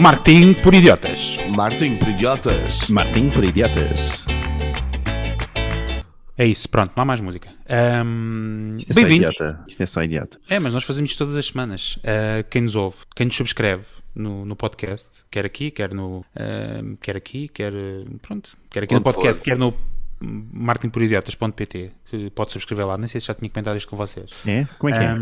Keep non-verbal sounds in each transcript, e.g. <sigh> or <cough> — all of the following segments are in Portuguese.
Marketing por Idiotas. Martin por idiotas. Martim por idiotas. É isso, pronto, não há mais música. Ahm, Isto é só Bem-vindo. idiota. Isto é só idiota. É, mas nós fazemos isto todas as semanas. Ah, quem nos ouve, quem nos subscreve no, no podcast, quer aqui, quer no. quer aqui, quer. eh, Pronto, quer aqui no Onde podcast, for. quer no marketingporidiotas.pt, que pode subscrever lá. Nem sei se já tinha comentado isto com vocês. É? Como é que é?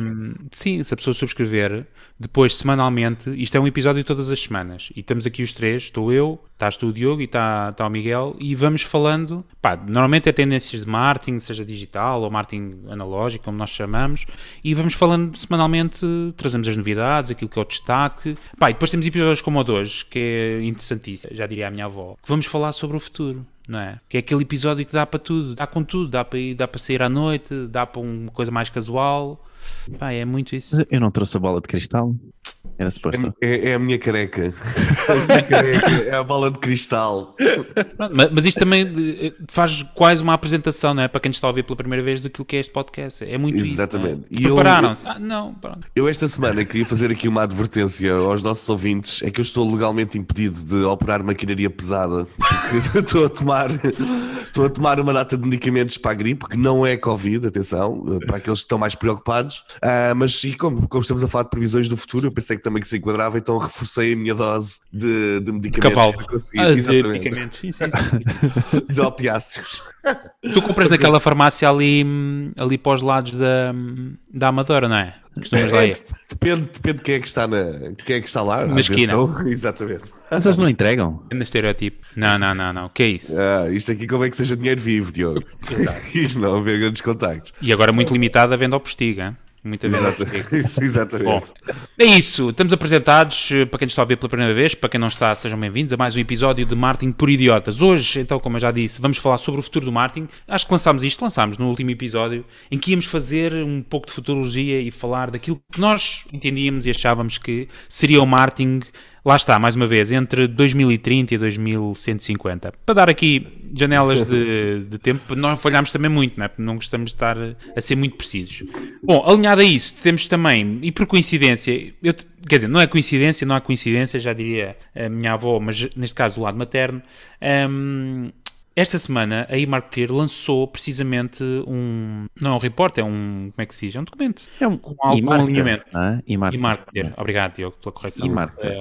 Sim, se a pessoa subscrever, depois, semanalmente, isto é um episódio todas as semanas. E estamos aqui os três, estou eu, estás tu o Diogo e está, está o Miguel, e vamos falando, pá, normalmente é tendências de marketing, seja digital ou marketing analógico, como nós chamamos, e vamos falando semanalmente, trazemos as novidades, aquilo que é o destaque. Pá, e depois temos episódios como o de hoje, que é interessantíssimo, já diria a minha avó, que vamos falar sobre o futuro. Não é? Que é aquele episódio que dá para tudo, dá com tudo, dá para ir, dá para sair à noite, dá para uma coisa mais casual. Pá, é muito isso. Mas eu não trouxe a bola de cristal. Era suposto. É, é a minha careca. <laughs> A minha careca. É a bola de cristal. Pronto, ma- Mas isto também eh, faz quase uma apresentação, não é? Para quem nos está a ouvir pela primeira vez daquilo que é este podcast. É muito isso, Exatamente. não é? E eu- Prepararam-se. Ah, não, pronto. Eu esta semana queria fazer aqui uma advertência aos nossos ouvintes. É que eu estou legalmente impedido de operar maquinaria pesada. Porque <laughs> estou a tomar, estou a tomar uma data de medicamentos para a gripe, que não é Covid, atenção, eh, para aqueles que estão mais preocupados. Ah, mas e como, como estamos a falar de previsões do futuro, eu pensei que também que se enquadrava, então reforcei a minha dose de, de medicamentos Cavalo. para conseguir. Ah, de medicamentos. Sim, sim, sim. <laughs> De opiáceos. Tu compras naquela farmácia ali, ali para os lados da, da Amadora, não é? É, ir. depende, depende de quem é que está, na, quem é que está lá. Vezes esquina. não. <laughs> Exatamente. Mas eles não entregam? É no estereotipo. Não, não, não, não. O que é isso? Ah, isto aqui convém que seja dinheiro vivo, Diogo. <laughs> Isto não haver grandes contactos. E agora muito limitada a venda ao postiga. Venda ao postiga. Bom, Exatamente. é isso. Estamos apresentados, eh, para quem está a ver pela primeira vez, para quem não está, sejam bem-vindos a mais um episódio de Marketing por Idiotas. Hoje, então, como eu já disse, vamos falar sobre o futuro do marketing. Acho que lançámos isto, lançámos no último episódio, em que íamos fazer um pouco de futurologia e falar daquilo que nós entendíamos e achávamos que seria o marketing, lá está, mais uma vez, entre 2030 e 2150. Para dar aqui janelas de, de tempo, nós falhámos também muito, não é? Não gostamos de estar a ser muito precisos. Bom, alinhado a isso, temos também, e por coincidência, eu, quer dizer, não é coincidência, não há coincidência, já diria a minha avó, mas neste caso do lado materno, hum, esta semana a eMarketer lançou precisamente um, não é um report, é um, como é que se diz? É um documento. É um e-marketer, alinhamento. não é? E-marketer. eMarketer. Obrigado, Diogo, pela correção. eMarketer.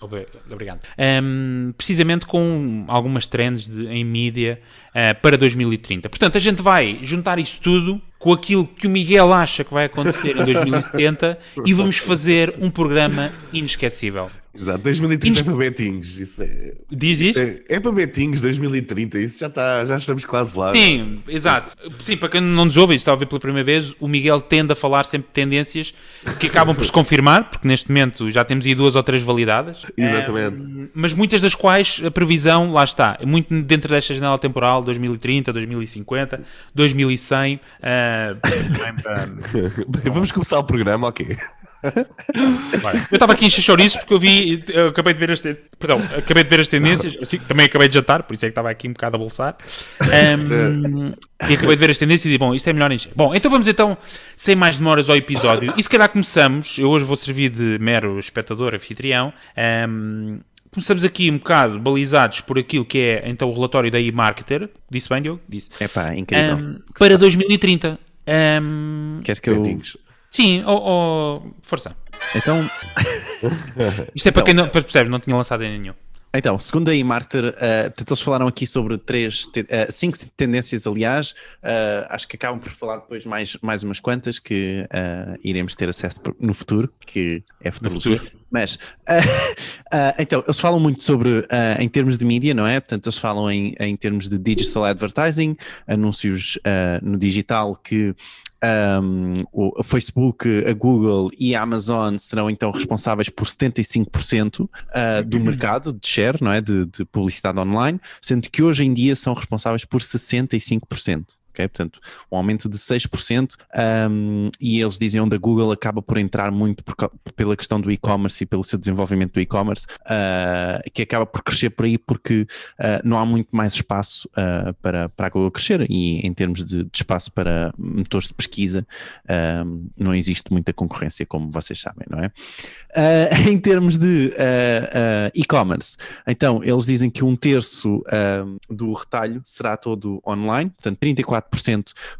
Ob- Obrigado. Hum, precisamente com algumas trends de- em mídia eh, para 2030. Portanto, a gente vai juntar isso tudo com aquilo que o Miguel acha que vai acontecer em 2070 <laughs> e vamos fazer um programa inesquecível. Exato. 2030 é para betinhos. Isso é, Diz isto? é, é para betinhos 2030. Isso já, está, já estamos quase lá. Sim, exato. Sim, para quem não nos ouve e está a ouvir pela primeira vez, o Miguel tende a falar sempre de tendências que acabam por se confirmar, porque neste momento já temos aí duas ou três validadas. Exatamente. Eh, mas muitas das quais a previsão, lá está, é muito dentro desta janela temporal, 2030, 2050, 2100. eh, também para- <laughs> Bem, vamos começar o programa, ok. Eu estava aqui em chouriço porque eu vi, eu acabei de ver as perdão, acabei de ver as tendências, assim, também acabei de jantar, por isso é que estava aqui um bocado a bolsar. Ahm, e acabei de ver as tendências e digo, bom, isto é melhor encher. Bom, então vamos então, sem mais demoras ao episódio, e se calhar começamos, eu hoje vou servir de mero espectador, anfitrião, ahm, começamos aqui um bocado balizados por aquilo que é então o relatório da eMarketer, disse bem, Diogo? Disse. É pá, incrível. Ahm, para 2030. Ahm, Queres que eu... Betinhos. Sim, oh, oh, força. Então, <laughs> Isto é para quem não para percebes, não tinha lançado em nenhum. Então, segundo a eMarketer, uh, portanto, eles falaram aqui sobre três, te- uh, cinco tendências, aliás, uh, acho que acabam por falar depois mais, mais umas quantas que uh, iremos ter acesso no futuro, que é futurologia. futuro. Mas, <laughs> então, eles falam muito sobre, em termos de mídia, não é? Portanto, eles falam em, em termos de digital advertising, anúncios no digital que um, o Facebook, a Google e a Amazon serão então responsáveis por 75% uh, do mercado de share, não é? De, de publicidade online, sendo que hoje em dia são responsáveis por 65%. Ok? Portanto, um aumento de 6%, um, e eles dizem onde a Google acaba por entrar muito por, pela questão do e-commerce e pelo seu desenvolvimento do e-commerce, uh, que acaba por crescer por aí porque uh, não há muito mais espaço uh, para, para a Google crescer e em termos de, de espaço para motores de pesquisa não existe muita concorrência, como vocês sabem, não é? <laughs> em termos de e-commerce, então eles dizem que um terço do retalho será todo online, portanto 34%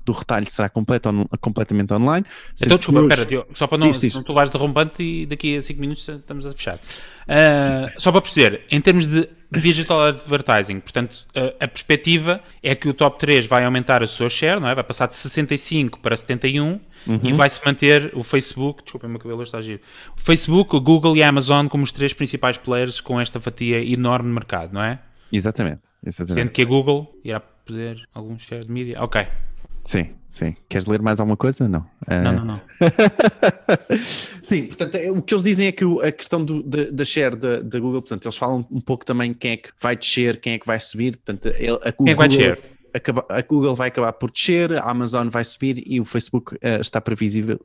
do retalho será completo on, completamente online. Então, desculpa, hoje... espera, só para não, diz, diz. não tu vais derrompante e daqui a 5 minutos estamos a fechar. Uh, só para perceber, em termos de digital advertising, portanto, a, a, perspectiva é que o top 3 vai aumentar a sua share, não é? Vai passar de 65 para 71 uhum. e vai-se manter o Facebook, desculpa, o meu cabelo está a giro, o Facebook, o Google e a Amazon como os três principais players com esta fatia enorme no mercado, não é? Exatamente. exatamente. Sendo que a Google irá perder algum share de mídia. Ok. Sim, sim. Queres ler mais alguma coisa? Não. Não, não, não. <laughs> sim, portanto, é, o que eles dizem é que a questão do, da, da share da, da Google, portanto, eles falam um pouco também quem é que vai descer, quem é que vai subir. Portanto, a, Google, quem é vai descer? A, a Google vai acabar por descer, a Amazon vai subir e o Facebook uh, está previsível,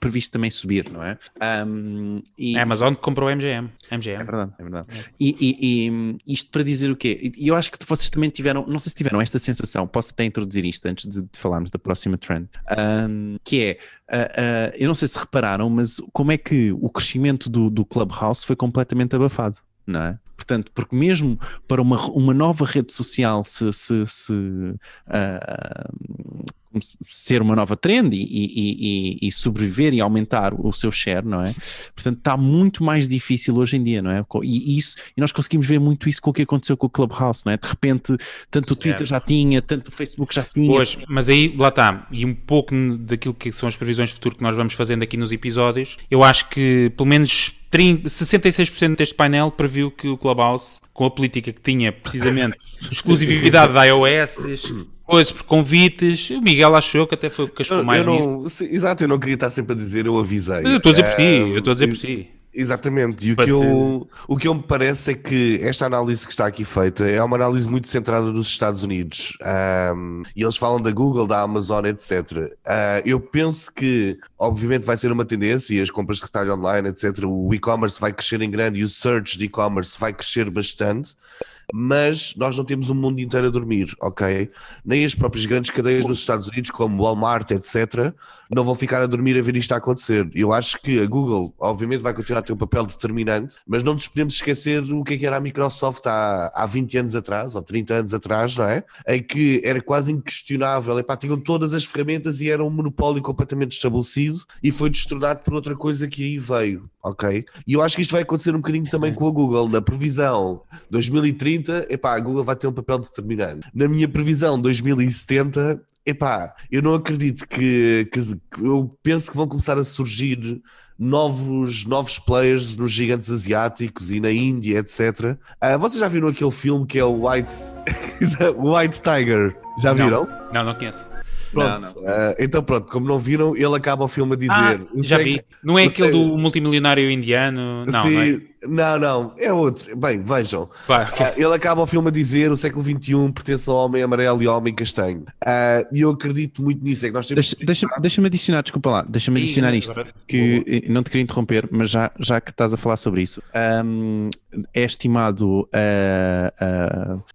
previsto também subir, não é? Um, e, a Amazon comprou a MGM. MGM. É verdade, é verdade. É. E, e, e, isto para dizer o quê? E eu acho que vocês também tiveram, não sei se tiveram esta sensação, posso até introduzir isto antes de, de falarmos da próxima trend, um, que é, uh, uh, eu não sei se repararam, mas como é que o crescimento do, do Clubhouse foi completamente abafado, não é? Portanto, porque mesmo para uma, uma nova rede social se, se, se uh, ser uma nova trend e, e, e, e, sobreviver e aumentar o seu share, não é? Portanto, está muito mais difícil hoje em dia, não é? E, isso, e nós conseguimos ver muito isso com o que aconteceu com o Clubhouse, não é? De repente, tanto o Twitter é. já tinha, tanto o Facebook já tinha. Pois, mas aí, lá está, e um pouco daquilo que são as previsões de futuro que nós vamos fazendo aqui nos episódios, eu acho que pelo menos 30, 66% deste painel previu que o Clubhouse, com a política que tinha precisamente <laughs> exclusividade da iOS, Pois, por convites, o Miguel achou que até foi o que mais. Eu não, exato, eu não queria estar sempre a dizer, eu avisei. Eu estou a dizer por ti, eu estou a dizer por ti. Exatamente, e o que, eu, o que eu me parece é que esta análise que está aqui feita é uma análise muito centrada nos Estados Unidos um, e eles falam da Google, da Amazon, etc. Uh, ah, eu penso que, obviamente, vai ser uma tendência e as compras de retalho online, etc. O e-commerce vai crescer em grande e o search de e-commerce vai crescer bastante mas nós não temos um mundo inteiro a dormir, ok? Nem as próprias grandes cadeias nos Estados Unidos, como Walmart, etc., não vão ficar a dormir a ver isto a acontecer. Eu acho que a Google, obviamente, vai continuar a ter um papel determinante, mas não nos podemos esquecer o que, é que era a Microsoft há, há 20 anos atrás, ou 30 anos atrás, não é? Em que era quase inquestionável, epá, tinham todas as ferramentas e era um monopólio completamente estabelecido e foi destronado por outra coisa que aí veio, ok? E eu acho que isto vai acontecer um bocadinho também com a Google, na previsão 2030, epá, a Google vai ter um papel determinante. Na minha previsão 2070, epá, eu não acredito que, que, eu penso que vão começar a surgir novos, novos players nos gigantes asiáticos e na Índia, etc. Uh, ah, vocês já viram aquele filme que é o White, <laughs> White Tiger? Já viram? Não, não, não conheço. Pronto, não, não. Uh, então pronto, como não viram, ele acaba o filme a dizer. Ah, já vi. Não é aquele do multimilionário indiano? Não, Sim, não, é? Não, não, é outro. Bem, vejam. Vai, okay. uh, ele acaba o filme a dizer o século XXI pertence ao homem amarelo e ao homem castanho. Uh, e eu acredito muito nisso. É que nós temos deixa, deixa, deixa-me adicionar, desculpa lá, deixa-me adicionar isto. Que não te queria interromper, mas já, já que estás a falar sobre isso, um, é estimado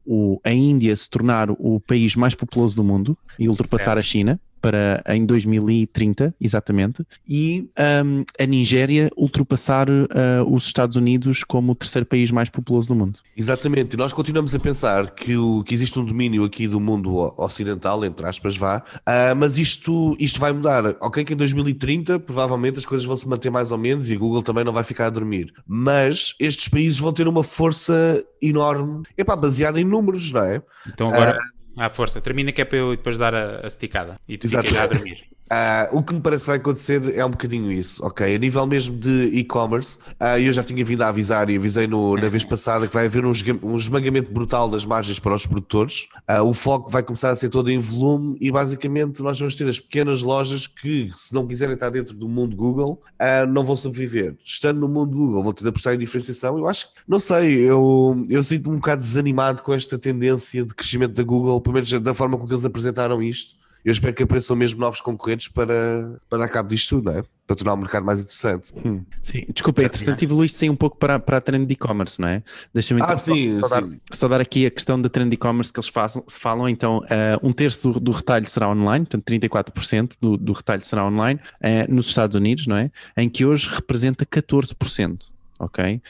o, a Índia se tornar o país mais populoso do mundo e ultrapassar a China para em 2030, exatamente, e um, a Nigéria ultrapassar uh, os Estados Unidos como o terceiro país mais populoso do mundo. Exatamente, e nós continuamos a pensar que, o, que existe um domínio aqui do mundo ocidental, entre aspas, vá, uh, mas isto, isto vai mudar. Ok, que em 2030 provavelmente as coisas vão se manter mais ou menos e Google também não vai ficar a dormir, mas estes países vão ter uma força enorme, epá, baseada em números, não é? Então agora. Uh, à força. Termina que é para eu depois dar a, a esticada e tu ficas a dormir. <laughs> Uh, o que me parece que vai acontecer é um bocadinho isso, ok? A nível mesmo de e-commerce, uh, eu já tinha vindo a avisar e avisei no, na vez passada que vai haver um, um esmagamento brutal das margens para os produtores. Uh, o foco vai começar a ser todo em volume e basicamente nós vamos ter as pequenas lojas que, se não quiserem estar dentro do mundo Google, não vão sobreviver. Estando no mundo Google, vão ter de apostar em diferenciação. Eu acho que, não sei, eu, eu sinto-me um bocado desanimado com esta tendência de crescimento da Google, pelo menos da forma como eles apresentaram isto. Eu espero que apareçam mesmo novos concorrentes para, para dar cabo disto tudo, não é? Para tornar o mercado mais interessante. Hum. Sim, desculpa, entretanto evoluíste um pouco para, para a trend de e-commerce, não é? Deixa-me então ah, sim, só, só, sim. Dar, só, Dar, aqui a questão da trend de e-commerce que eles façam, falam. Então, uh, um terço do, do, retalho será online, portanto, 34% do, do retalho será online uh, nos Estados Unidos, não é? Em que hoje representa 14% ok?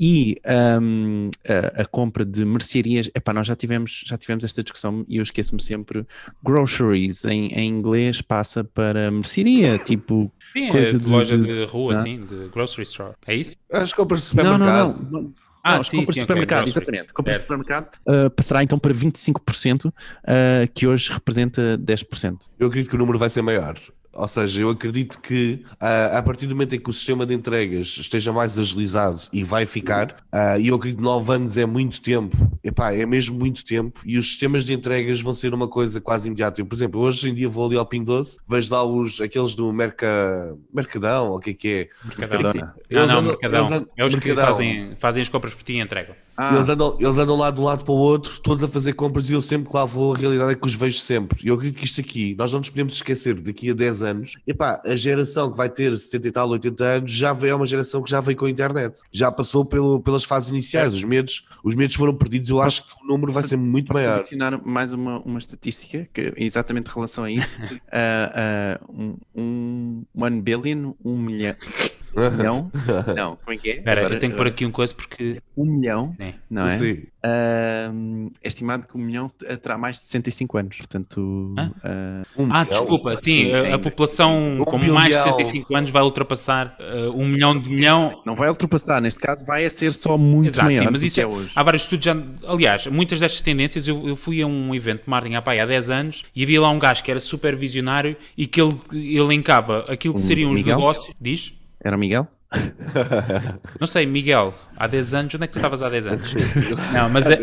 E um, a, a, compra de mercearias, epá, nós já tivemos, já tivemos esta discussão e eu esqueço-me sempre. Groceries em, em inglês passa para mercearia, <laughs> tipo Sim, coisa é de, loja de, de rua, não? assim, de grocery store. É isso? As compras de Não, não, supermercado. não. não. Ah, não, as sim, compras de supermercado, grocery. exatamente. Compras de supermercado uh, passará então para 25%, uh, que hoje representa 10%. Eu acredito que o número vai ser maior. Ou seja, eu acredito que ah, a partir do momento em que o sistema de entregas esteja mais agilizado e vai ficar, ah, e eu acredito que 9 anos é muito tempo, epá, é mesmo muito tempo, e os sistemas de entregas vão ser uma coisa quase imediata. Eu, por exemplo, hoje em dia vou ali ao Ping Doce, vejo lá os, aqueles do Merca, Mercadão, ou o que é que é? Mercadão. Não, Eles não, andam- Mercadão. eles andam- é os que Mercadão. fazem, fazem as compras por ti e entregam. Ah, Eles, andam, eles andam lá de um lado para o outro, todos a fazer compras e eu sempre que lá vou, a realidade é que os vejo sempre. E eu acredito que isto aqui, nós não nos podemos esquecer, daqui a 10 anos, epá, a geração que vai ter 70 e tal, 80 anos, já é uma geração que já veio com a internet. Já passou pelo, pelas fases iniciais, os medos, os medos foram perdidos, eu acho que o número vai ser muito Posso maior. adicionar mais uma, uma estatística que é exatamente em relação a isso? <laughs> Ah, ah, um, um one billion, um milhão. Um milhão? <laughs> Não, como é que é? Espera, Agora- eu tenho que pôr aqui um coisa porque. Um milhão, né, não é? Sim. Ah, é estimado que um milhão terá mais de 65 anos, portanto. Ah, Um Ah, milhão? desculpa, sim, Sim, a, a população Um com mais de bilhão. 65 anos vai ultrapassar uh, um milhão de milhão. não vai ultrapassar, neste caso vai a ser só muito Exato, maior sim, mas do isso que é é, hoje. há vários estudos já. Aliás, muitas destas tendências, eu, eu fui a um evento de marketing à pai há 10 anos e havia lá um gajo que era super visionário e que ele elencava aquilo que Um seriam os Miguel? negócios. Diz? Era o Miguel? <laughs> Não sei, Miguel, há 10 anos, onde é que tu estavas há 10 anos? <laughs> Não, mas é-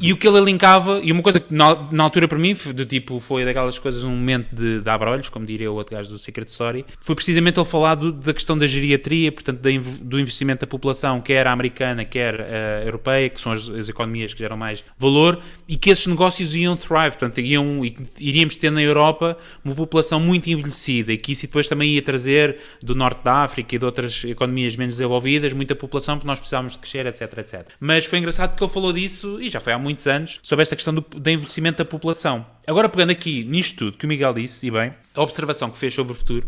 e o que ele elencava, e uma coisa que na, na altura para mim, do tipo, foi daquelas coisas, um momento de, de abrolhos, como diria o outro gajo do Secret Story, foi precisamente ele falar do- da questão da geriatria, portanto, da do investimento da população, quer americana, quer a europeia, que são as, as economias que geram mais valor, e que esses negócios iam thrive, portanto, iam, e- iríamos ter na Europa uma população muito envelhecida, e que isso depois também ia trazer do norte da África e de outras economias menos desenvolvidas, muita população, porque nós precisávamos de crescer, etc, etc. Mas foi engraçado porque ele falou disso, e já foi há muitos anos, sobre essa questão do, do envelhecimento da população. Agora, pegando aqui nisto tudo que o Miguel disse, e bem, a observação que fez sobre o futuro,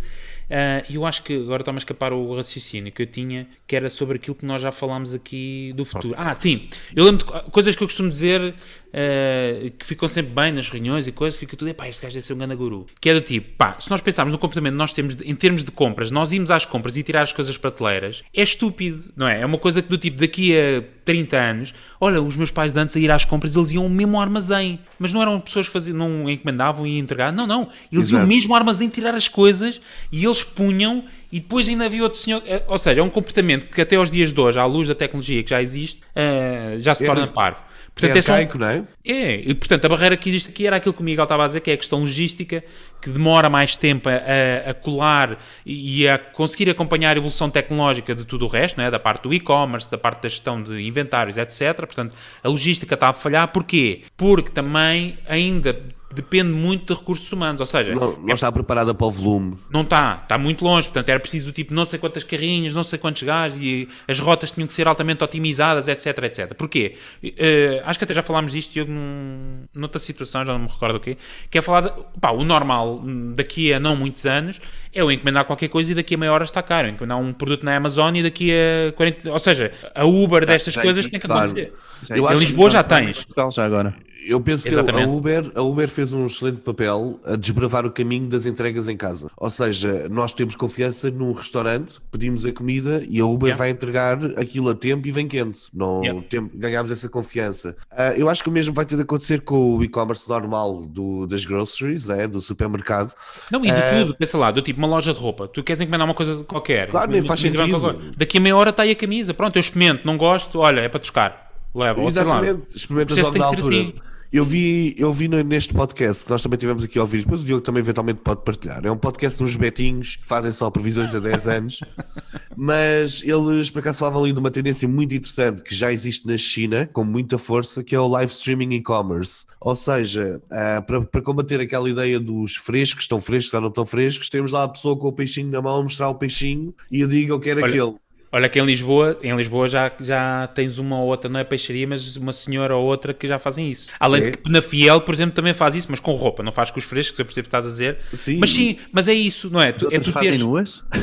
e eu acho que agora está-me a escapar o raciocínio que eu tinha, que era sobre aquilo que nós já falámos aqui do futuro. Ah, sim, eu lembro de co- coisas que eu costumo dizer ah, que ficam sempre bem nas reuniões e coisas, fica tudo, pá, este gajo deve ser um grande guru. Que é do tipo, pá, se nós pensarmos no comportamento que nós temos de- em termos de compras, nós irmos às compras e tirar as coisas prateleiras, é estúpido, não é? É uma coisa que do tipo, daqui a 30 anos, olha, os meus pais de antes a ir às compras, eles iam mesmo ao armazém, mas não eram pessoas que faziam, não encomendavam e entregar, não, não, eles iam Exato. mesmo ao armazém tirar as coisas e eles punham e depois ainda havia outro senhor, eh, ou seja, é um comportamento que até aos dias de hoje, à luz da tecnologia que já existe, eh, já se É, torna parvo. É Portanto, é só um- arcaico, não é? é, e portanto a barreira que existe aqui era aquilo que o Miguel estava a dizer, que é a questão logística, que demora mais tempo a, a colar e e a conseguir acompanhar a evolução tecnológica de tudo o resto, não é? da parte do e-commerce, da parte da gestão de inventários, etc. Portanto, a logística está a falhar. Porquê? Porque também ainda depende muito de recursos humanos, ou seja, Não, não está preparada para o volume. não está, está muito longe, portanto era preciso do tipo não sei quantas carrinhas, não sei quantos gás e as rotas tinham que ser altamente otimizadas, etc, etc. Porquê? Eh, acho que até já falámos disto Diogo, num, noutra situação, já não me recordo o quê, que é falar, de, pá, o normal hum, daqui a não muitos anos é eu encomendar qualquer coisa e daqui a meia hora está caro, encomendar um produto na Amazon e daqui a 40, ou seja, a Uber destas já coisas tem que claro. acontecer. Já Eu em Lisboa já tens. Portugal já agora. Eu penso que Exatamente. a Uber, a Uber fez um excelente papel a desbravar o caminho das entregas em casa. Ou seja, nós temos confiança num restaurante, pedimos a comida e a Uber Yeah. vai entregar aquilo a tempo e vem quente. Não Yeah. tem- ganhámos essa confiança. Ah, eu acho que o mesmo vai ter de acontecer com o e-commerce normal do, das groceries, né, do supermercado. Não, e de Eh, tudo, pensa lá, do tipo uma loja de roupa, tu queres encomendar uma coisa qualquer, Claro, nem faz sentido. Daqui a meia hora está aí a camisa, pronto, eu experimento, não gosto, olha, é para toscar, leva, ou sei lá. Exatamente, experimentas logo na que altura. assim. Eu vi, eu vi neste podcast que nós também tivemos aqui a ouvir, depois o Diogo também eventualmente pode partilhar. É um podcast de uns betinhos que fazem só previsões a 10 anos, <laughs> mas eles por acaso falavam ali de uma tendência muito interessante que já existe na China, com muita força, que é o live streaming e-commerce. Ou seja, ah, para, para combater aquela ideia dos frescos, estão frescos ou não estão frescos, temos lá a pessoa com o peixinho na mão a mostrar o peixinho e eu digo eu quero Olha, aquele. Olha que em Lisboa, em Lisboa já, já tens uma ou outra, não é peixaria, mas uma senhora ou outra que já fazem isso. Além É? de que na Fiel, por exemplo, também faz isso, mas com roupa, não faz com os frescos, eu percebo que estás a dizer. Sim. Mas sim, mas é isso, não é? Tu, é Outros tu fazem ter... nuas? <laughs>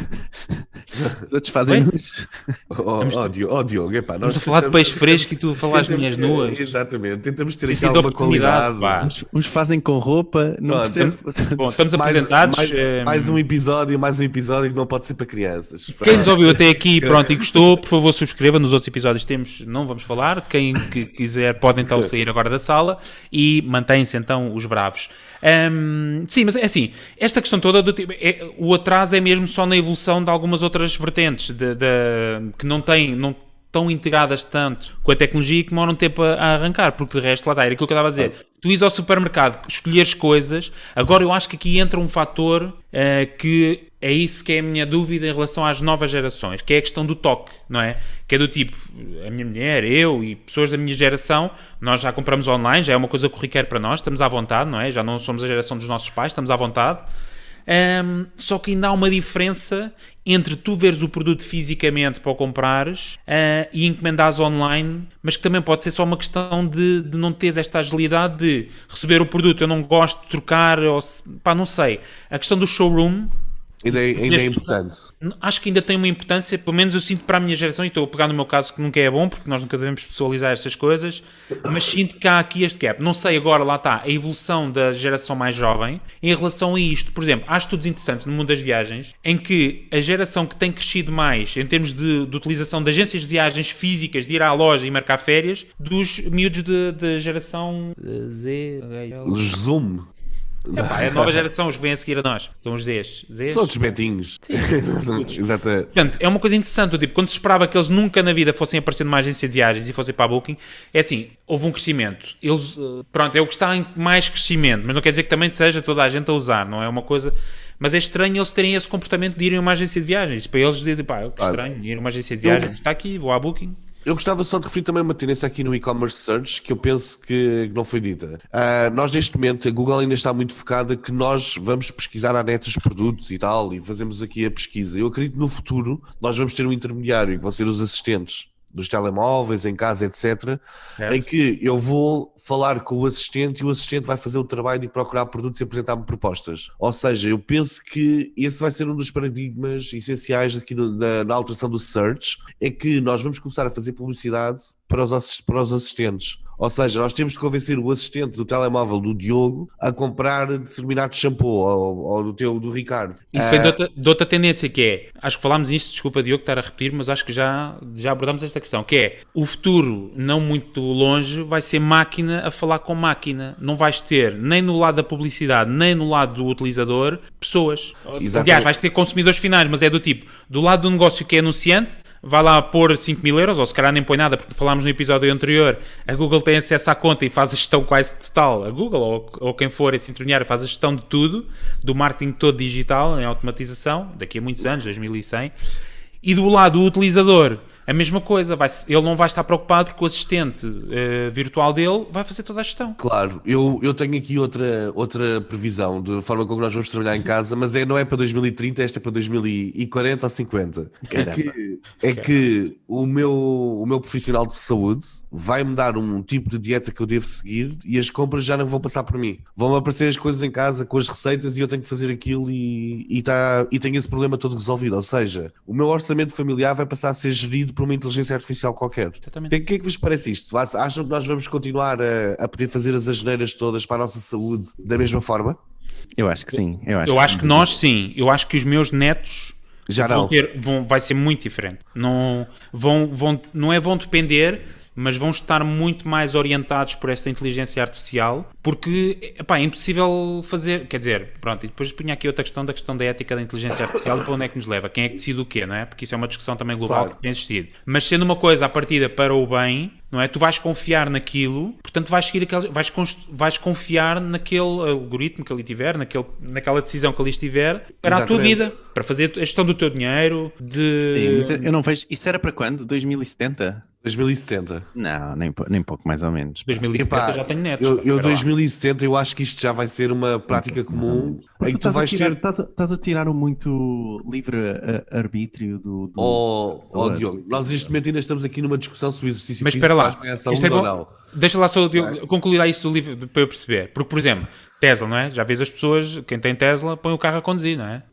Os outros fazem Oi? nuas? Oh, oh, Diogo, oh, Diogo, epá, nós falar de peixe fresco e tu a falar as tentamos minhas ter- nuas. Exatamente, tentamos ter aqui de alguma qualidade. Uns, uns fazem com roupa, não Pronto, percebo. Bom, estamos mais, apresentados. mais, eh, mais um episódio, mais um episódio que não pode ser para crianças. Quem nos ouviu até aqui <laughs> pronto, e gostou, por favor subscreva. Nos outros episódios temos, não vamos falar. Quem que quiser pode então sair agora da sala e mantém-se então os bravos. Ahm, sim, mas é assim, esta questão toda do tipo, é- o atraso é mesmo só na evolução de algumas outras vertentes de, de- que não têm, não estão integradas tanto com a tecnologia e que demoram tempo a, a arrancar, porque de resto lá está, era aquilo que eu estava a dizer. Tu ires ao supermercado, escolheres coisas, agora eu acho que aqui entra um fator eh, que é isso que é a minha dúvida em relação às novas gerações, que é a questão do toque, não é? Que é do tipo, a minha mulher, eu e pessoas da minha geração, nós já compramos online, já é uma coisa corriqueira para nós, estamos à vontade, não é? Já não somos a geração dos nossos pais, estamos à vontade. Ahm, só que ainda há uma diferença entre tu veres o produto fisicamente para o comprares ah, e encomendares online, mas que também pode ser só uma questão de, de não teres esta agilidade de receber o produto. Eu não gosto de trocar, ou se, pá, não sei. A questão do showroom Ainda é, ainda é Neste- importante. Acho que ainda tem uma importância, pelo menos eu sinto para a minha geração, e estou a pegar no meu caso que nunca é bom, porque nós nunca devemos pessoalizar estas coisas, mas sinto que há aqui este gap. Não sei agora, lá está, a evolução da geração mais jovem em relação a isto. Por exemplo, há estudos interessantes no mundo das viagens, em que a geração que tem crescido mais em termos de, de utilização de agências de viagens físicas, de ir à loja e marcar férias, dos miúdos da geração eh, Z. Zoom. Epá, é a nova geração, os que vêm a seguir a nós. São os Zs. Zs? São outros betinhos. <laughs> Exato. Portanto, é uma coisa interessante, tipo, quando se esperava que eles nunca na vida fossem aparecer numa agência de viagens e fossem para a Booking, é assim, houve um crescimento. Eles, eh, pronto, é o que está em mais crescimento, mas não quer dizer que também seja toda a gente a usar, não é uma coisa... Mas é estranho eles terem esse comportamento de irem a uma agência de viagens. Para eles dizem, pá, que estranho, ir a uma agência de viagens. Está aqui, vou à Booking. Eu gostava só de referir também uma tendência aqui no e-commerce search que eu penso que não foi dita. Ah, nós, neste momento, a Google ainda está muito focada que nós vamos pesquisar à net os produtos e tal, e fazemos aqui a pesquisa. Eu acredito que no futuro nós vamos ter um intermediário, que vão ser os assistentes dos telemóveis, em casa, etc., Certo. em que eu vou falar com o assistente e o assistente vai fazer o trabalho de procurar produtos e apresentar-me propostas. Ou seja, eu penso que esse vai ser um dos paradigmas essenciais aqui da, na alteração do search, é que nós vamos começar a fazer publicidade para os, para os assistentes. Ou seja, nós temos de convencer o assistente do telemóvel do Diogo a comprar determinado shampoo ou, ou do teu do Ricardo. Isso Ah, vem de outra, de outra tendência que é, acho que falámos isto, desculpa Diogo estar a repetir, mas acho que já, já abordámos esta questão, que é, o futuro, não muito longe, vai ser máquina a falar com máquina. Não vais ter, nem no lado da publicidade, nem no lado do utilizador, pessoas. Exatamente. Aliás, vais ter consumidores finais, mas é do tipo, do lado do negócio que é anunciante, vai lá pôr 5 mil euros, ou se calhar nem põe nada, porque falámos no episódio anterior, a Google tem acesso à conta e faz a gestão quase total, a Google ou, ou quem for esse intermediário faz a gestão de tudo, do marketing todo digital, em automatização, daqui a muitos anos, 2100, e do lado do utilizador, a mesma coisa, vai, ele não vai estar preocupado porque o assistente eh, virtual dele vai fazer toda a gestão. Claro, eu, eu tenho aqui outra, outra previsão de forma como nós vamos trabalhar em casa, mas é, não é para 2030, esta é para 2040 ou 50. É que, é que o, meu, o meu profissional de saúde vai-me dar um tipo de dieta que eu devo seguir e as compras já não vão passar por mim. Vão aparecer as coisas em casa com as receitas e eu tenho que fazer aquilo e, e, tá, e tenho esse problema todo resolvido. Ou seja, o meu orçamento familiar vai passar a ser gerido por uma inteligência artificial qualquer. Exatamente. O que é que vos parece isto? Acham que nós vamos continuar a, a poder fazer as asneiras todas para a nossa saúde da mesma forma? Eu acho que sim. Eu acho, Eu que, acho que nós sim, eu acho que os meus netos Já vão não. ter, vão, vai ser muito diferente. Não, vão, vão, não é vão depender, mas vão estar muito mais orientados por esta inteligência artificial, porque epá, é impossível fazer, quer dizer, pronto, e depois punha aqui outra questão da questão da ética da inteligência artificial, para onde é que nos leva? Quem é que decide o quê, não é? Porque isso é uma discussão também global Claro. que tem existido. Mas sendo uma coisa à partida para o bem, não é? Tu vais confiar naquilo, portanto vais seguir aqueles, vais, vais confiar naquele algoritmo que ali tiver, naquele, naquela decisão que ali estiver, para a tua Exatamente. vida, para fazer a gestão do teu dinheiro, de... Sim, eu não vejo. Isso era para quando? 2070? 2070. Não, nem, nem pouco mais ou menos. 2070 Epá, já tenho netos. eu, eu espera lá. 2070 eu acho que isto já vai ser uma prática comum Porque em tu que tu estás, a vais tirar, ter estás, a, estás a tirar o muito livre a- arbítrio do. do- Oh, oh. Diogo, nós neste momento ainda estamos aqui numa discussão se o exercício Mas espera lá, faz bem à saúde Isto é ou não. deixa lá só eu concluir lá isso do livro de- para eu perceber. Porque, por exemplo, Tesla, não é? Já vês as pessoas, quem tem Tesla, põe o carro a conduzir, não é?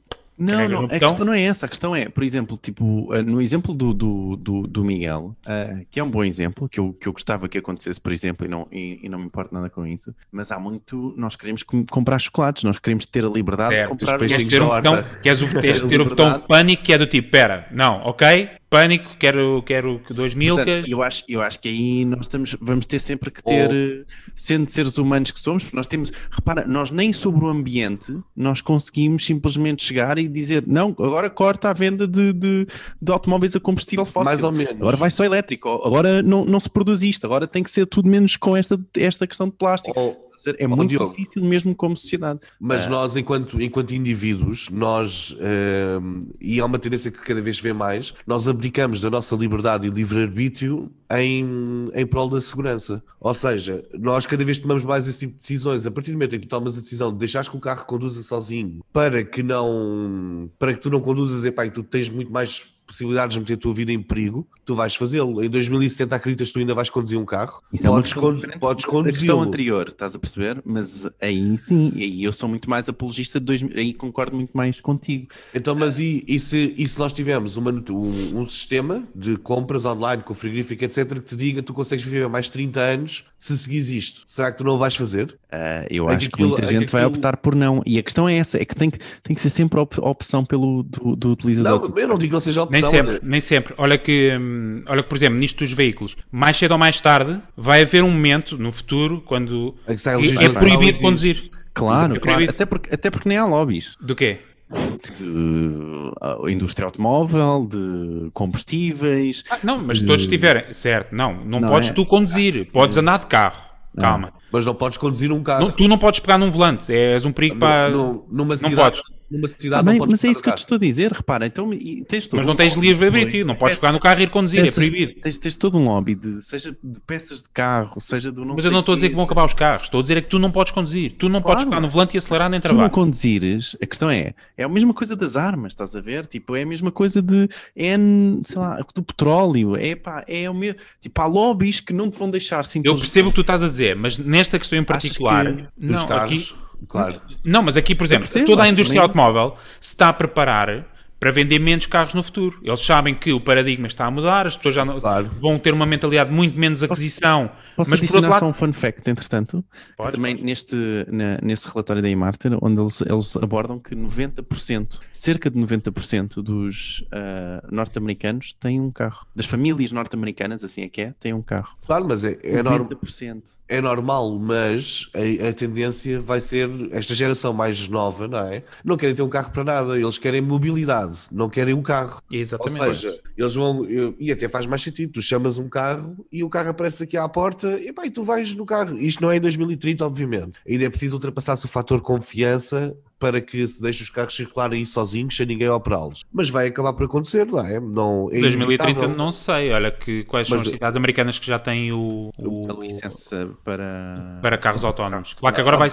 Não, não, a questão não é essa. A questão é, por exemplo, tipo, eh, no exemplo do, do, do, do Miguel, eh, que é um bom exemplo, que eu, que eu gostava que acontecesse, por exemplo, e não, e, e não me importa nada com isso, mas há muito, nós queremos com- comprar chocolates, nós queremos ter a liberdade Certo, de comprar os Queres peixinhos ter, um botão, queres, o, de <laughs> ter o botão pânico que é do tipo, pera, não, ok, pânico, quero, quero dois milcas. Portanto, eu, acho, eu acho que aí nós estamos, vamos ter sempre que ter, Oh. eh, sendo seres humanos que somos, porque nós temos, repara, nós nem sobre o ambiente nós conseguimos simplesmente chegar e dizer não, agora corta a venda de, de, de automóveis a combustível fóssil. Mais ou menos. Agora vai só elétrico, agora não, não se produz isto, agora tem que ser tudo menos com esta, esta questão de plástico. Oh, É muito Diogo. difícil mesmo como sociedade. Mas nós, enquanto, enquanto indivíduos, nós, ehm, e há uma tendência que cada vez vê mais, nós abdicamos da nossa liberdade e livre-arbítrio em, em prol da segurança. Ou seja, nós cada vez tomamos mais esse tipo de decisões. A partir do momento em que tu tomas a decisão de deixares que o carro conduza sozinho para que não para que tu não conduzas epá, e tu tens muito mais possibilidades de meter a tua vida em perigo, tu vais fazê-lo. Em 2070 acreditas que tu ainda vais conduzir um carro? Isso é podes, questão con- diferente podes da questão anterior, estás a perceber? Mas aí sim, aí eu sou muito mais apologista de dois, aí concordo muito mais contigo. Então, mas e, e se, e se nós tivermos uma um, um sistema de compras online com frigorífico, etc., que te diga que tu consegues viver mais 30 anos se seguires isto? Será que tu não o vais fazer? Ah, eu É acho que que muita aquilo- é gente que vai aquilo- optar por não. E a questão é essa: é que tem que, tem que ser sempre a op- opção pelo, do, do utilizador. Não, eu não digo que não seja a Nem opção. sempre, nem sempre. Olha que, hum, olha que, por exemplo, nisto dos veículos, mais cedo ou mais tarde, vai haver um momento no futuro quando é e proibido conduzir. Claro, É claro. Até porque, até porque nem há lobbies Do quê? De ah, indústria automóvel, de combustíveis. Ah, não, mas todos estiverem. Certo, não, não, Não podes é? tu conduzir, podes andar de carro. Calma. Mas não podes conduzir um carro. Não, tu não podes pegar num volante, és um perigo para. No- numa não cidade, podes. Numa cidade podes mas é isso que eu te estou a dizer. Repara, então tens todo Mas não um tens lobby livre depois, arbítrio, não podes pegar no carro e ir conduzir, é peças- proibido. Tens, tens todo um lobby de seja de peças de carro, seja do não Mas sei eu não estou a dizer que vão acabar os carros, estou a dizer é que tu não podes conduzir. Tu não podes Claro. pegar no volante e acelerar nem tu não trabalho. conduzires, a questão é, é a mesma coisa das armas, estás a ver? Tipo, é a mesma coisa de, N, sei lá, do petróleo, é pá, é o mesmo, tipo, há lobbies que não te vão deixar Eu simplesmente... percebo o que tu estás a dizer, mas nesta questão em particular. que Dos Não, carros, aqui, claro. não, mas aqui, por exemplo, percebo, toda a indústria automóvel se está a preparar para vender menos carros no futuro. Eles sabem que o paradigma está a mudar, as pessoas já não- Claro. vão ter uma mentalidade muito menos aquisição. Posso mas por adicionar outro só lado, um fun fact, entretanto? Pode, também neste, na- nesse relatório da iMarter, onde eles, eles abordam que 90%, cerca de 90% dos ah, norte-americanos têm um carro. Das famílias norte-americanas, assim é que é, têm um carro. Claro, mas é, é, norm- 90%. é normal, mas a, a tendência vai ser esta geração mais nova, não é? Não querem ter um carro para nada, eles querem mobilidade, não querem o carro. Exatamente. Ou seja, eles vão, eu- e até faz mais sentido, tu chamas um carro e o carro aparece aqui à porta e, pá, e tu vais no carro. Isto não é em 2030, obviamente. Ainda é preciso ultrapassar-se o fator confiança para que se deixe os carros circularem aí sozinhos sem ninguém operá-los. Mas vai acabar por acontecer, não é? Não, é 2030 inevitável. não sei. Olha que quais são Mas- as cidades americanas que já têm o, o- A licença para... para carros autónomos. Claro que agora vai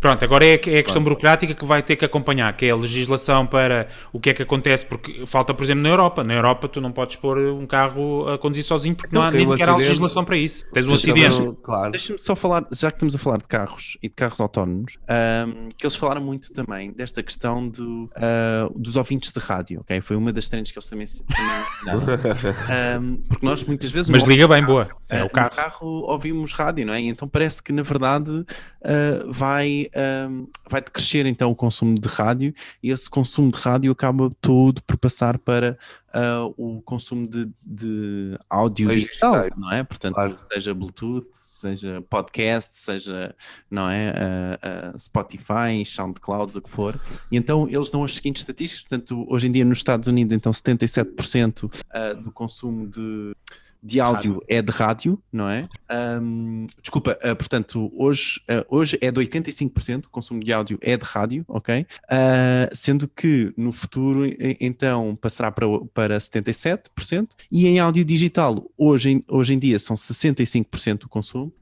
Pronto, agora é, a- é a questão burocrática que vai ter que acompanhar, que é a legislação para o que é que acontece, porque falta, por exemplo, na Europa. Na Europa tu não podes pôr um carro a conduzir sozinho porque Então, não há nem um sequer legislação para isso. Tens um acidente. Claro. Deixa-me só falar, já que estamos a falar de carros e de carros autónomos, ahm, que eles falaram muito também desta questão do, ah, dos ouvintes de rádio, ok? Foi uma das trends que eles também, também. <laughs> Ahm, porque nós muitas vezes Mas liga bem, boa. É o carro. no carro ouvimos rádio, não é? Então parece que na verdade uh, vai, um, vai crescer então o consumo de rádio e esse consumo de rádio acaba todo por passar para uh, o consumo de, de áudio digital, não é? Portanto, claro. seja Bluetooth, seja podcast, seja não é, uh, Spotify, SoundCloud, o que for. E então eles dão as seguintes estatísticas, portanto, hoje em dia nos Estados Unidos, então 77% do consumo de de áudio rádio. é de rádio, não é? Um, desculpa, uh, portanto, hoje, uh, hoje é de 85%, o consumo de áudio é de rádio, ok? Uh, sendo que no futuro, então, passará para, para 77%, e em áudio digital, hoje em, hoje em dia, são 65% do consumo,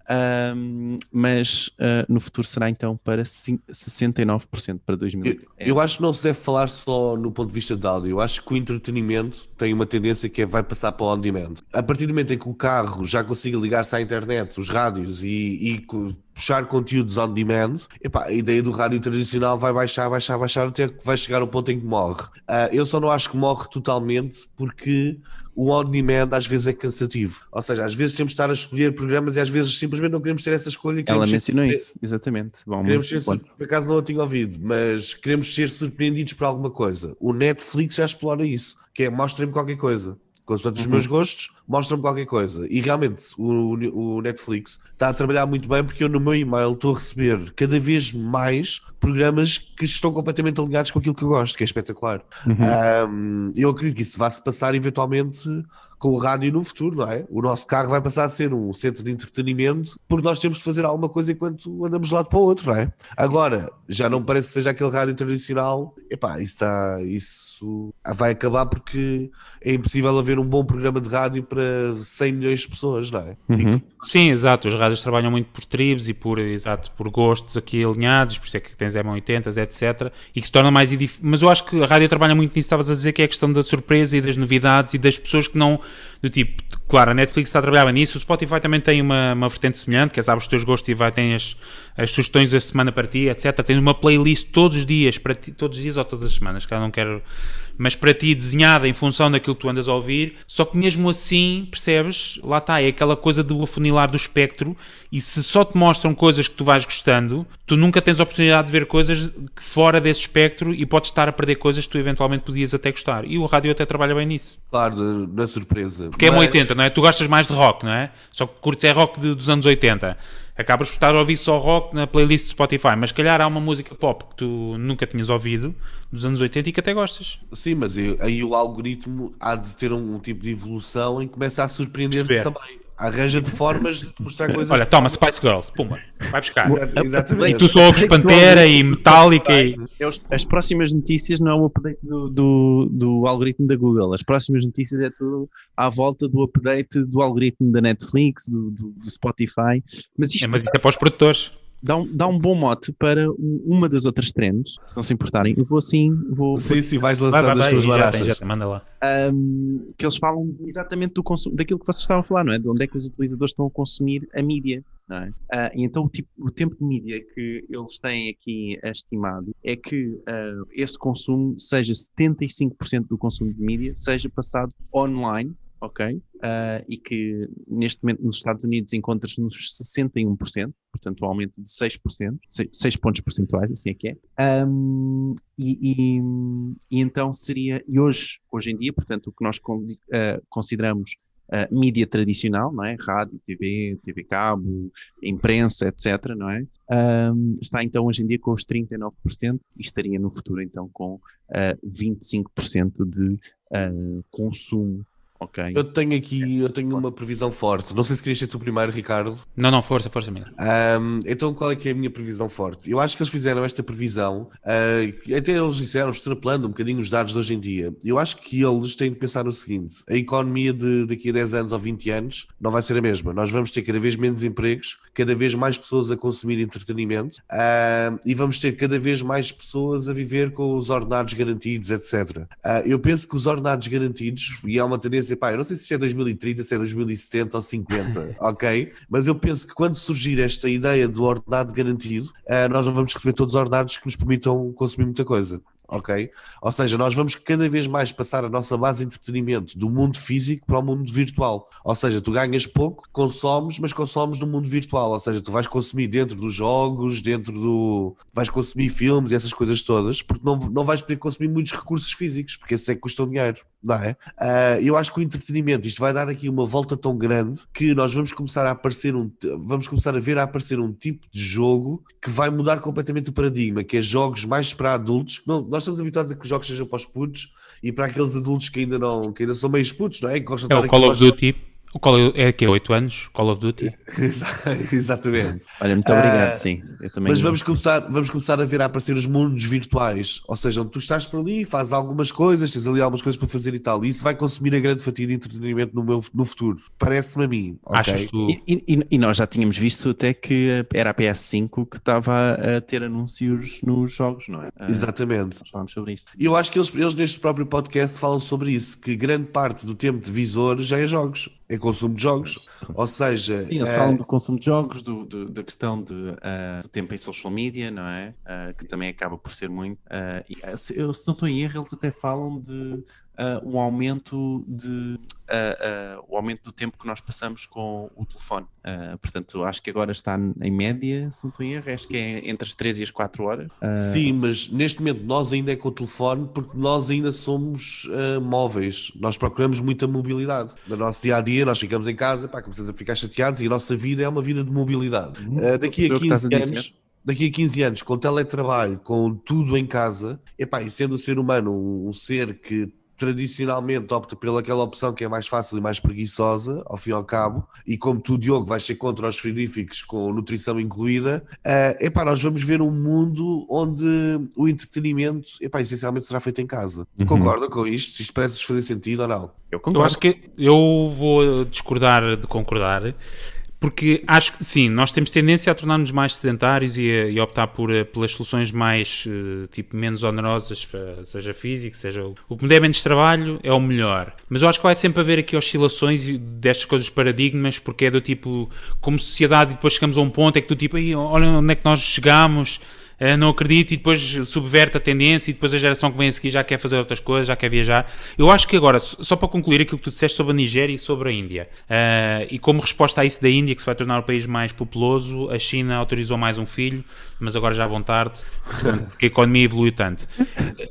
um, mas no futuro será então para 69% para 2020. Eu, eu acho que não se deve falar só no ponto de vista de áudio, eu acho que o entretenimento tem uma tendência que é vai passar para o on-demand. A partir partir do momento em que o carro já consiga ligar-se à internet, os rádios e, e puxar conteúdos on demand, epá, a ideia do rádio tradicional vai baixar, baixar, baixar até que vai chegar ao ponto em que morre. Uh, eu só não acho que morre totalmente porque o on demand às vezes é cansativo. Ou seja, às vezes temos de estar a escolher programas e às vezes simplesmente não queremos ter essa escolha. Ela mencionou ser... isso, exatamente. Bom, queremos ser, por acaso não a tinha ouvido, mas queremos ser surpreendidos por alguma coisa. O Netflix já explora isso, que é mostra-me qualquer coisa. Consoante os uhum. meus gostos, mostra-me qualquer coisa. E realmente o, o, Netflix está a trabalhar muito bem porque eu no meu e-mail estou a receber cada vez mais programas que estão completamente alinhados com aquilo que eu gosto, que é espetacular. Uhum. Um, eu acredito que isso vai se passar eventualmente com o rádio no futuro, não é? O nosso carro vai passar a ser um centro de entretenimento porque nós temos de fazer alguma coisa enquanto andamos de lado para o outro, não é? Agora, já não parece que seja aquele rádio tradicional, epá, isso, está, isso vai acabar porque é impossível haver um bom programa de rádio para 100 milhões de pessoas, não é? Uhum. Sim, exato, os rádios trabalham muito por tribos e por, exato, por gostos aqui alinhados, por isso é que tens M80, etc, e que se torna mais... Mas eu acho que a rádio trabalha muito nisso, estavas a dizer que é a questão da surpresa e das novidades e das pessoas que não do tipo, claro, a Netflix está a trabalhar nisso, o Spotify também tem uma, uma vertente semelhante, que é sabe os teus gostos e vai, tem as, as sugestões da semana para ti, etc. Tem uma playlist todos os dias, para ti, todos os dias ou todas as semanas, eu não quero mas para ti desenhada em função daquilo que tu andas a ouvir, só que mesmo assim, percebes, lá está, é aquela coisa do afunilar do espectro e se só te mostram coisas que tu vais gostando, tu nunca tens a oportunidade de ver coisas fora desse espectro e podes estar a perder coisas que tu eventualmente podias até gostar. E o rádio até trabalha bem nisso. Claro, na surpresa. Porque mas... é 80, não é? Tu gostas mais de rock, não é? Só que curtes é rock de, dos anos 80 acabas por estar a ouvir só rock na playlist do Spotify, mas calhar há uma música pop que tu nunca tinhas ouvido dos anos 80 e que até gostas. Sim, mas aí o algoritmo há de ter um, um tipo de evolução em que começa a surpreender-te também arranja de formas de mostrar coisas. Olha, toma Spice Girls, pumba, vai buscar. Exatamente. E tu só ouves Pantera e Metallica e. As próximas notícias não é o update do, do, do, algoritmo da Google, as próximas notícias é tudo à volta do update do algoritmo da Netflix, do, do, do Spotify. Mas isto, é, mas isso é para os produtores dá um, dá um bom mote para uma das outras trends, se não se importarem. Eu vou assim. Vou, sim, sim, vais lançando vai, vai, as tuas larachas. Manda lá. Um, que eles falam exatamente do consumo, daquilo que vocês estavam a falar, não é? De onde é que os utilizadores estão a consumir a mídia. Não é? Uh, então, o, tipo, o tempo de mídia que eles têm aqui estimado é que uh, esse consumo, seja 75% do consumo de mídia, seja passado online ok? Uh, e que neste momento nos Estados Unidos encontra-se nos 61%, portanto um aumento de 6%, 6, 6 pontos percentuais, assim é que é. Um, e, e, e, então seria, e hoje, hoje em dia, portanto, o que nós uh, consideramos uh, mídia tradicional, não é? Rádio, TV, TV cabo, imprensa, etc., não é? Um, está então hoje em dia com os 39% e estaria no futuro então com uh, 25% de consumo Ok. Eu tenho aqui, eu tenho uma previsão forte. Não sei se querias ser tu primeiro, Ricardo. Não, não, força, força mesmo. Um, então qual é que é a minha previsão forte? Eu acho que eles fizeram esta previsão, uh, até eles disseram, extrapolando um bocadinho os dados de hoje em dia. Eu acho que eles têm de pensar no seguinte: a economia de daqui a 10 anos ou 20 anos não vai ser a mesma. Nós vamos ter cada vez menos empregos, cada vez mais pessoas a consumir entretenimento uh, e vamos ter cada vez mais pessoas a viver com os ordenados garantidos, etc. Uh, eu penso que os ordenados garantidos, e há uma tendência dizer, pá, eu não sei se é 2030, se é 2070 ou 50, <laughs> ok? Mas eu penso que quando surgir esta ideia do ordenado garantido, uh, nós não vamos receber todos os ordenados que nos permitam consumir muita coisa. Ok? Ou seja, nós vamos cada vez mais passar a nossa base de entretenimento do mundo físico para o mundo virtual. Ou seja, tu ganhas pouco, consomes, mas consomes no mundo virtual. Ou seja, tu vais consumir dentro dos jogos, dentro do. vais consumir filmes e essas coisas todas, porque não, não vais poder consumir muitos recursos físicos, porque esses é que custam dinheiro, não é? Uh, eu acho que o entretenimento, isto vai dar aqui uma volta tão grande que nós vamos começar a aparecer um. vamos começar a ver a aparecer um tipo de jogo que vai mudar completamente o paradigma, que é jogos mais para adultos. Não, nós estamos habituados a que os jogos sejam para os putos e para aqueles adultos que ainda não que ainda são meio putos, não é? Que gostam é o Call of Duty. O Call é que é 8 anos? Call of Duty? <laughs> Exatamente. Olha, muito obrigado, uh, sim. mas vamos começar, vamos começar a ver a aparecer os mundos virtuais, ou seja, onde tu estás por ali, fazes algumas coisas, tens ali algumas coisas para fazer e tal, e isso vai consumir a grande fatia de entretenimento no, meu, no futuro. Parece-me a mim. Okay? Tu... E, e, e, nós já tínhamos visto até que era a PS5 que estava a ter anúncios nos jogos, não é? Uh, Exatamente. Nós falamos sobre isso. E eu acho que eles, eles neste próprio podcast falam sobre isso, que grande parte do tempo de visor já é jogos é consumo de jogos. Ou seja. Sim, eles é... falam do consumo de jogos, do, do da questão de, uh, do tempo em social media, não é? Uh, que também acaba por ser muito. Uh, e, se, eu, se não estou em erro, eles até falam de um aumento de uh, uh, o aumento do tempo que nós passamos com o telefone. Uh, portanto, acho que agora está em média, se não estou em erro, acho que é entre as 3 e as 4 horas. Sim, mas neste momento nós ainda é com o telefone porque nós ainda somos móveis. Nós procuramos muita mobilidade. No nosso dia a dia, nós ficamos em casa, pá, começamos a ficar chateados e a nossa vida é uma vida de mobilidade. Uhum. daqui a 15 anos daqui a 15 anos, com teletrabalho, com tudo em casa, epá, e sendo o ser humano um, um ser que tradicionalmente opta pelaquela opção que é mais fácil e mais preguiçosa, ao fim e ao cabo, e como tu, Diogo, vais ser contra os frigoríficos com nutrição incluída, uh, epá, nós vamos ver um mundo onde o entretenimento, epá, essencialmente será feito em casa. Uhum. Concorda com isto? Isto parece fazer sentido ou não? Eu, eu acho que eu vou discordar de concordar. Porque acho que sim, nós temos tendência a tornar-nos mais sedentários e, a, e optar por, eh, pelas soluções mais uh, tipo menos onerosas, seja físico, seja o, o que me der menos trabalho é o melhor. Mas eu acho que vai sempre haver aqui oscilações destas coisas paradigmas, porque é do tipo, como sociedade, depois chegamos a um ponto é que do tipo, olha onde é que nós chegamos uh, não acredito e depois subverte a tendência e depois a geração que vem a seguir já quer fazer outras coisas, já quer viajar. Eu acho que agora, só para concluir aquilo que tu disseste sobre a Nigéria e sobre a Índia, uh, e como resposta a isso da Índia, que se vai tornar o país mais populoso, a China autorizou mais um filho, mas agora já vão tarde, <laughs> porque a economia evoluiu tanto.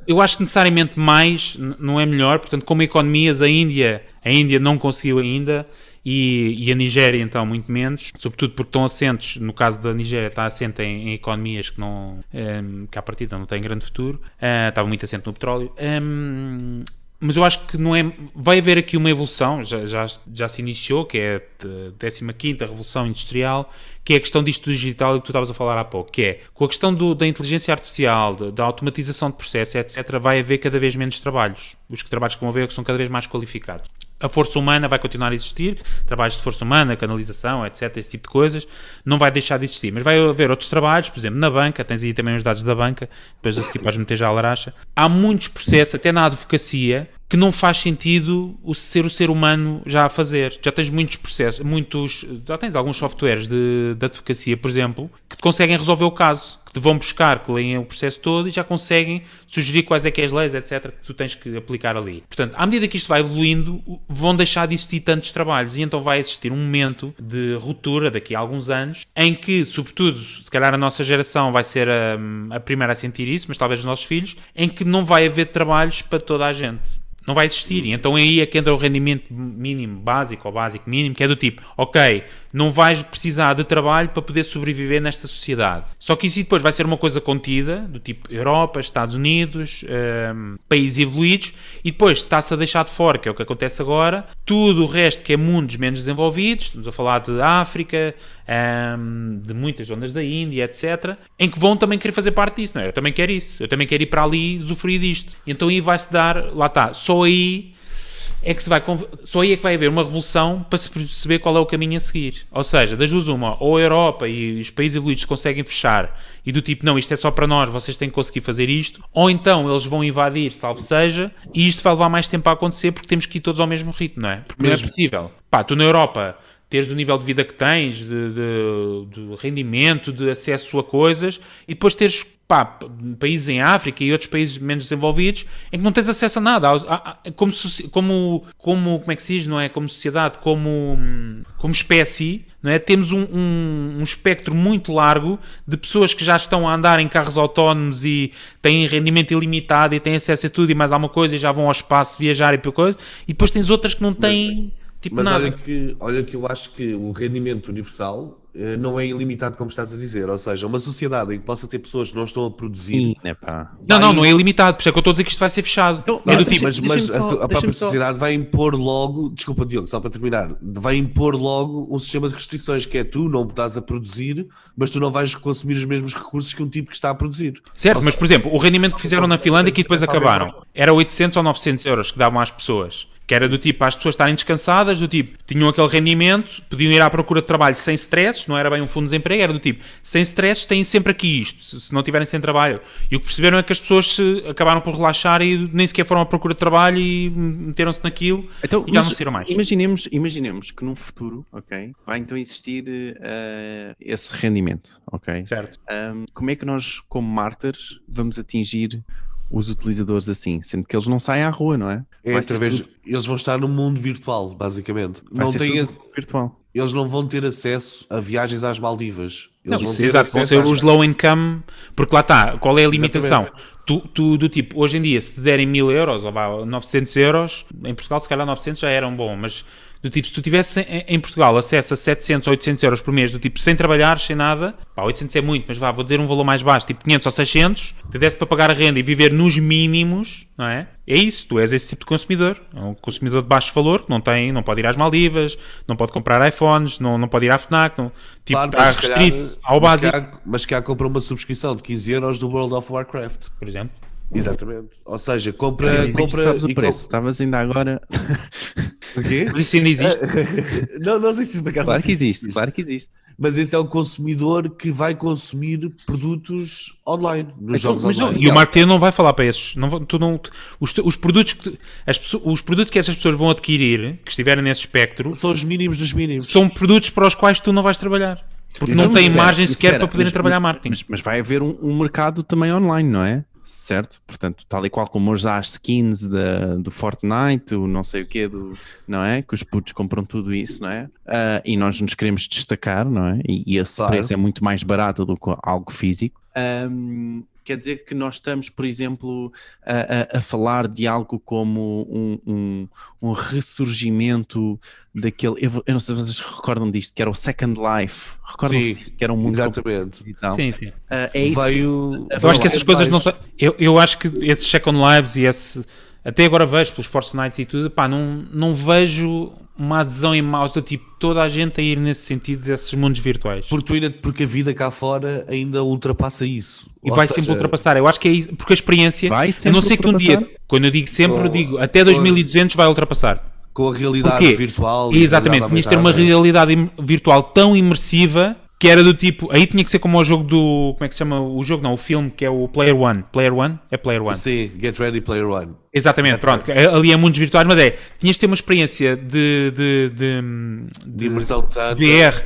Eu acho que necessariamente mais não é melhor, portanto, como economias, a Índia, a Índia não conseguiu ainda e, e, a Nigéria então muito menos, sobretudo porque estão assentes, no caso da Nigéria está assente em, em economias que não, um, ehm, que à partida não têm grande futuro, uh, estava muito assente no petróleo. Um, ehm, mas eu acho que não é. Vai haver aqui uma evolução, já, já, já se iniciou, que é a 15 Revolução Industrial, que é a questão disto digital que tu estavas a falar há pouco, que é com a questão do, da inteligência artificial, da, da automatização de processos, etc., vai haver cada vez menos trabalhos. Os trabalhos que vão haver são cada vez mais qualificados a força humana vai continuar a existir, trabalhos de força humana, canalização, etc., esse tipo de coisas, não vai deixar de existir. Mas vai haver outros trabalhos, por exemplo, na banca, tens aí também os dados da banca, depois a seguir podes meter já a laracha. Há muitos processos, até na advocacia, que não faz sentido o ser o ser humano já a fazer. Já tens muitos processos, muitos, já tens alguns softwares de, de advocacia, por exemplo, que te conseguem resolver o caso te vão buscar, que leem o processo todo e já conseguem sugerir quais é que é as leis, etc., que tu tens que aplicar ali. Portanto, à medida que isto vai evoluindo, vão deixar de existir tantos trabalhos e então vai existir um momento de ruptura daqui a alguns anos em que, sobretudo, se calhar a nossa geração vai ser a, a primeira a sentir isso, mas talvez os nossos filhos, em que não vai haver trabalhos para toda a gente. Não vai existir. E então aí é que entra o rendimento mínimo básico ou básico mínimo, que é do tipo, ok, não vais precisar de trabalho para poder sobreviver nesta sociedade. Só que isso depois vai ser uma coisa contida, do tipo Europa, Estados Unidos, um, ehm, países evoluídos, e depois está-se a deixar de fora, que é o que acontece agora, tudo o resto que é mundos menos desenvolvidos, estamos a falar de África, um, ehm, de muitas zonas da Índia, etc., em que vão também querer fazer parte disso, não é? Eu também quero isso, eu também quero ir para ali usufruir disto. Então aí vai-se dar, lá está, só aí é que se vai só aí é que vai haver uma revolução para se perceber qual é o caminho a seguir. Ou seja, das duas uma, ou a Europa e os países evoluídos conseguem fechar e do tipo, não, isto é só para nós, vocês têm que conseguir fazer isto, ou então eles vão invadir, salvo seja, e isto vai levar mais tempo a acontecer porque temos que ir todos ao mesmo ritmo, não é? Porque Mesmo. não é possível. Pá, tu na Europa teres o nível de vida que tens, de, de, de rendimento, de acesso a coisas, e depois teres pá, países em África e outros países menos desenvolvidos em que não tens acesso a nada, como, como, como, como é que se diz, não é? Como sociedade, como, como espécie, não é? Temos um, um, um, espectro muito largo de pessoas que já estão a andar em carros autónomos e têm rendimento ilimitado e têm acesso a tudo e mais alguma coisa e já vão ao espaço viajar e por coisa, e depois tens outras que não têm. Mas Tipo Mas nada. olha que, olha que eu acho que o rendimento universal uh, não é ilimitado como estás a dizer. Ou seja, uma sociedade em que possa ter pessoas que não estão a produzir. Sim, é pá. Não, não, não é ilimitado. Por isso é que eu estou a dizer que isto vai ser fechado. Então, é mas, mas, mas a, a, própria sociedade vai impor logo, desculpa Diogo, só para terminar, vai impor logo um sistema de restrições que é tu não estás a produzir, mas tu não vais consumir os mesmos recursos que um tipo que está a produzir. Certo, mas por exemplo, o rendimento que fizeram na Finlândia que depois acabaram era 800 ou 900 euros que davam às pessoas. Que era do tipo, para as pessoas estarem descansadas, do tipo, tinham aquele rendimento, podiam ir à procura de trabalho sem stress, não era bem um fundo de desemprego, era do tipo, sem stress têm sempre aqui isto, se não tiverem sem trabalho. E o que perceberam é que as pessoas se acabaram por relaxar e nem sequer foram à procura de trabalho e meteram-se naquilo então, e já não saíram mais. Imaginemos, imaginemos que num futuro, ok, vai então existir uh, esse rendimento, ok? Certo. Um, como é que nós, como martyrs, vamos atingir os utilizadores assim, sendo que eles não saem à rua, não é? É através, tudo... eles vão estar no mundo virtual, basicamente. Vai não têm a... virtual. Eles não vão ter acesso a viagens às Maldivas. Eles não, vão ter exato, vão ter às... os low income, porque lá está, qual é a limitação? Tu, tu, do tipo, hoje em dia, se te derem mil euros ou vá, 900 euros, em Portugal se calhar 900 já eram bom, mas do tipo, se tu tivesse em, Portugal acesso a 700 ou 800 euros por mês, do tipo, sem trabalhar, sem nada, pá, 800 é muito, mas vá, vou dizer um valor mais baixo, tipo 500 ou 600, te desse para pagar a renda e viver nos mínimos, não é? É isso, tu és esse tipo de consumidor. É um consumidor de baixo valor, que não tem, não pode ir às Maldivas, não pode comprar iPhones, não, não pode ir à FNAC, não, tipo, claro, está restrito calhar, ao básico. Mas que, há, mas há compra uma subscrição de 15 euros do World of Warcraft. Por exemplo. Exatamente. Ou seja, compra. compra sabes o preço, estavas ainda agora. O quê? Isso ainda existe. <laughs> não, não sei se por acaso. Claro que existe, claro que existe. Mas esse é o consumidor que vai consumir produtos online, nos então, jogos online. E o marketing não vai falar para esses. Não, tu não, os, os, produtos que, as, os produtos que essas pessoas vão adquirir, que estiverem nesse espectro, são os mínimos dos mínimos. São produtos para os quais tu não vais trabalhar. Porque não têm margem sequer espera, para poderem mas, trabalhar marketing. Mas, mas vai haver um, um mercado também online, não é? Certo? Portanto, tal e qual como hoje há as skins da, do Fortnite, o não sei o quê, do, não é? Que os putos compram tudo isso, não é? Uh, e nós nos queremos destacar, não é? E, e esse claro. preço é muito mais barato do que algo físico. Um, quer dizer que nós estamos, por exemplo, a, a, a falar de algo como um, um, um ressurgimento daquele. Eu, eu, não sei se vocês recordam disto, que era o Second Life. Recordam-se disto, que era um mundo exatamente. digital. Sim, sim. Uh, é isso Veio. Que, eu acho que essas coisas não. Eu, eu acho que esses Second Lives e esse. Até agora vejo pelos Fortnite e tudo, pá, não, não vejo uma adesão em massa, tipo, toda a gente a ir nesse sentido desses mundos virtuais. Porque, ainda, porque a vida cá fora ainda ultrapassa isso. E Ou vai seja, sempre ultrapassar. Eu acho que é isso, porque a experiência. Vai sempre eu não sei que um dia, quando eu digo sempre, eu digo até 2200 vai ultrapassar. Com a realidade Porquê? virtual. Exatamente, tinhas ter uma realidade virtual tão imersiva que era do tipo, aí tinha que ser como o jogo do, como é que se chama o jogo, não, o filme, que é o Player One. Player One? É Player One. Sim, Get Ready Player One. Exatamente, Get pronto, ready. ali é mundos virtuais, mas é, tinhas de ter uma experiência de, de, de, de, de imersão VR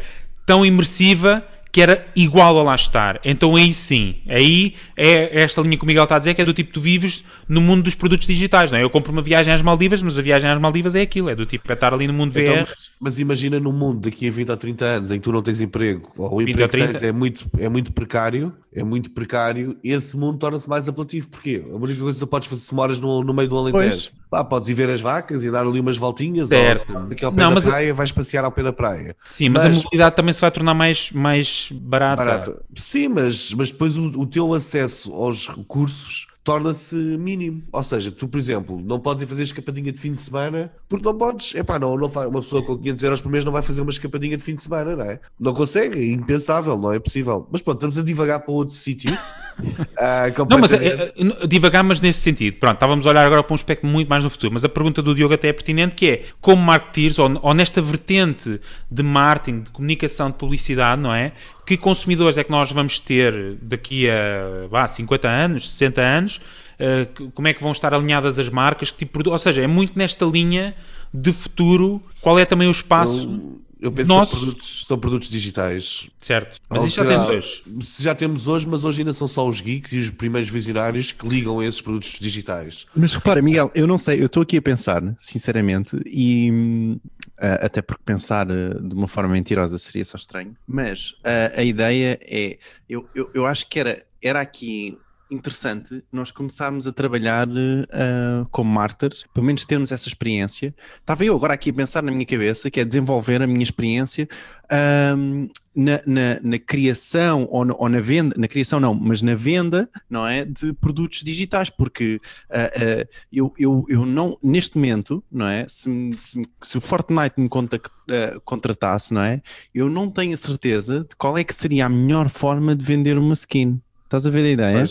tão imersiva que era igual a lá estar. Então aí sim, aí é esta linha que o Miguel está a dizer, que é do tipo, tu vives no mundo dos produtos digitais, não é? Eu compro uma viagem às Maldivas, mas a viagem às Maldivas é aquilo, é do tipo, é estar ali no mundo VR. Então, mas, mas, imagina num mundo daqui a 20 ou 30 anos em que tu não tens emprego, ou o emprego que tens é muito, é muito precário, é muito precário, esse mundo torna-se mais apelativo. Porquê? A única coisa que podes fazer se moras no, no meio do Alentejo. Pá, podes ir ver as vacas e dar ali umas voltinhas, certo. ou aqui ao pé não, da praia, a... vais passear ao pé da praia. Sim, mas, mas, a mobilidade também se vai tornar mais, mais barata. barata. Sim, mas, mas depois o, o teu acesso aos recursos torna-se mínimo. Ou seja, tu, por exemplo, não podes ir fazer escapadinha de fim de semana porque não podes. Epá, não, não faz, uma pessoa com 500 euros por mês não vai fazer uma escapadinha de fim de semana, não é? Não consegue, é impensável, não é possível. Mas pronto, estamos a divagar para outro sítio. uh, <laughs> não, mas é, é, divagar, mas nesse sentido. Pronto, estávamos a olhar agora para um aspecto muito mais no futuro, mas a pergunta do Diogo até é pertinente, que é, como marketeers, ou, ou nesta vertente de marketing, de comunicação, de publicidade, não é? Que consumidores é que nós vamos ter daqui a vá, 50 anos, 60 anos? Uh, como é que vão estar alinhadas as marcas? Que tipo, ou seja, é muito nesta linha de futuro. Qual é também o espaço? Eu Eu penso Nossos. que são produtos, são produtos digitais. Certo. Mas isto já será- tem dois. se Já temos hoje, mas hoje ainda são só os geeks e os primeiros visionários que ligam a esses produtos digitais. Mas repara, Miguel, eu não sei, eu estou aqui a pensar, sinceramente, e ah, até porque pensar ah, de uma forma mentirosa seria só estranho, mas ah, a ideia é, eu, eu, eu acho que era, era aqui interessante nós começarmos a trabalhar ah, como martyrs, pelo menos termos essa experiência. Estava eu agora aqui a pensar na minha cabeça, que é desenvolver a minha experiência ahm, na, na, na criação ou, ou na venda, na criação não, mas na venda, não é, de produtos digitais, porque ah, ah, eu, eu, eu não, neste momento, não é, se, se, se o Fortnite me contact- ah, contratasse, não é, eu não tenho a certeza de qual é que seria a melhor forma de vender uma skin. Estás a ver a ideia?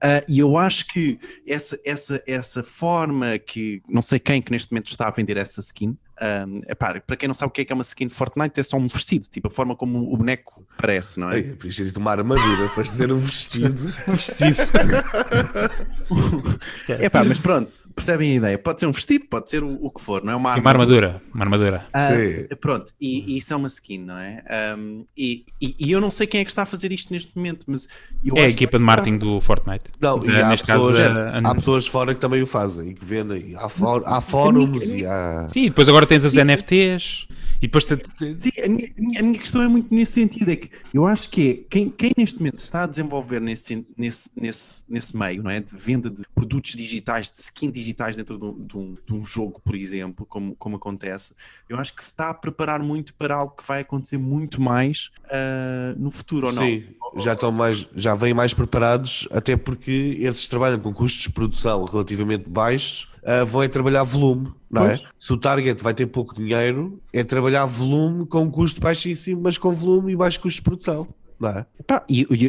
Ah, E eu acho que essa, essa, essa forma que não sei quem que neste momento está a vender essa skin. Um, epá, para quem não sabe o que é que é uma skin de Fortnite, é só um vestido, tipo a forma como o boneco parece, não é? Ai, podias ter dito uma armadura, foste ser um vestido. <laughs> <laughs> Epá, mas pronto, percebem a ideia? Pode ser um vestido, pode ser o, o que for, não é uma E uma armadura. Uma armadura. Ah, Sim. pronto, e, e isso é uma skin, não é? Um, e, e, e eu não sei quem é que está a fazer isto neste momento, mas eu É a equipa que- de marketing do Fortnite. Não, e há neste caso pessoas, da- há pessoas fora que também o fazem e que vendem. Há, fó- há fóruns e há. Sim, depois agora tens as NFTs e depois te- Sim, a minha, a minha- questão é muito nesse sentido, é que eu acho que é quem, quem neste momento está a desenvolver nesse, nesse, nesse, nesse meio, não é? De venda de produtos digitais, de skins digitais dentro de um, de um, de um jogo, por exemplo, como, como acontece, eu acho que se está a preparar muito para algo que vai acontecer muito mais ah, no futuro, ou não? Sim, já estão mais, já vêm mais preparados, até porque esses trabalham com custos de produção relativamente baixos, vão é trabalhar volume, não é? Pois. Se o target vai ter pouco dinheiro, é trabalhar volume com custo baixíssimo, mas com volume e baixo custo de produção, não é? Pá, e, e,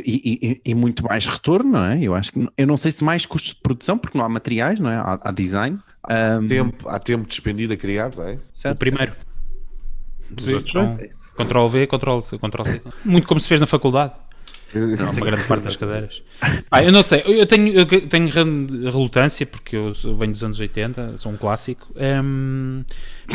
e- e- muito mais retorno, não é? Eu acho que eu não sei se mais custos de produção, porque não há materiais, não é? Há, há design. Ahm, Tempo, há tempo despendido a criar, não é? certo? o primeiro. Os Sim, são é. Ctrl V, Ctrl C, Ctrl C. Muito como se fez na faculdade. Não, uma grande parte das <laughs> cadeiras. Ah, eu não sei, eu tenho, eu tenho re- relutância, porque eu venho dos anos 80, sou um clássico, Hum,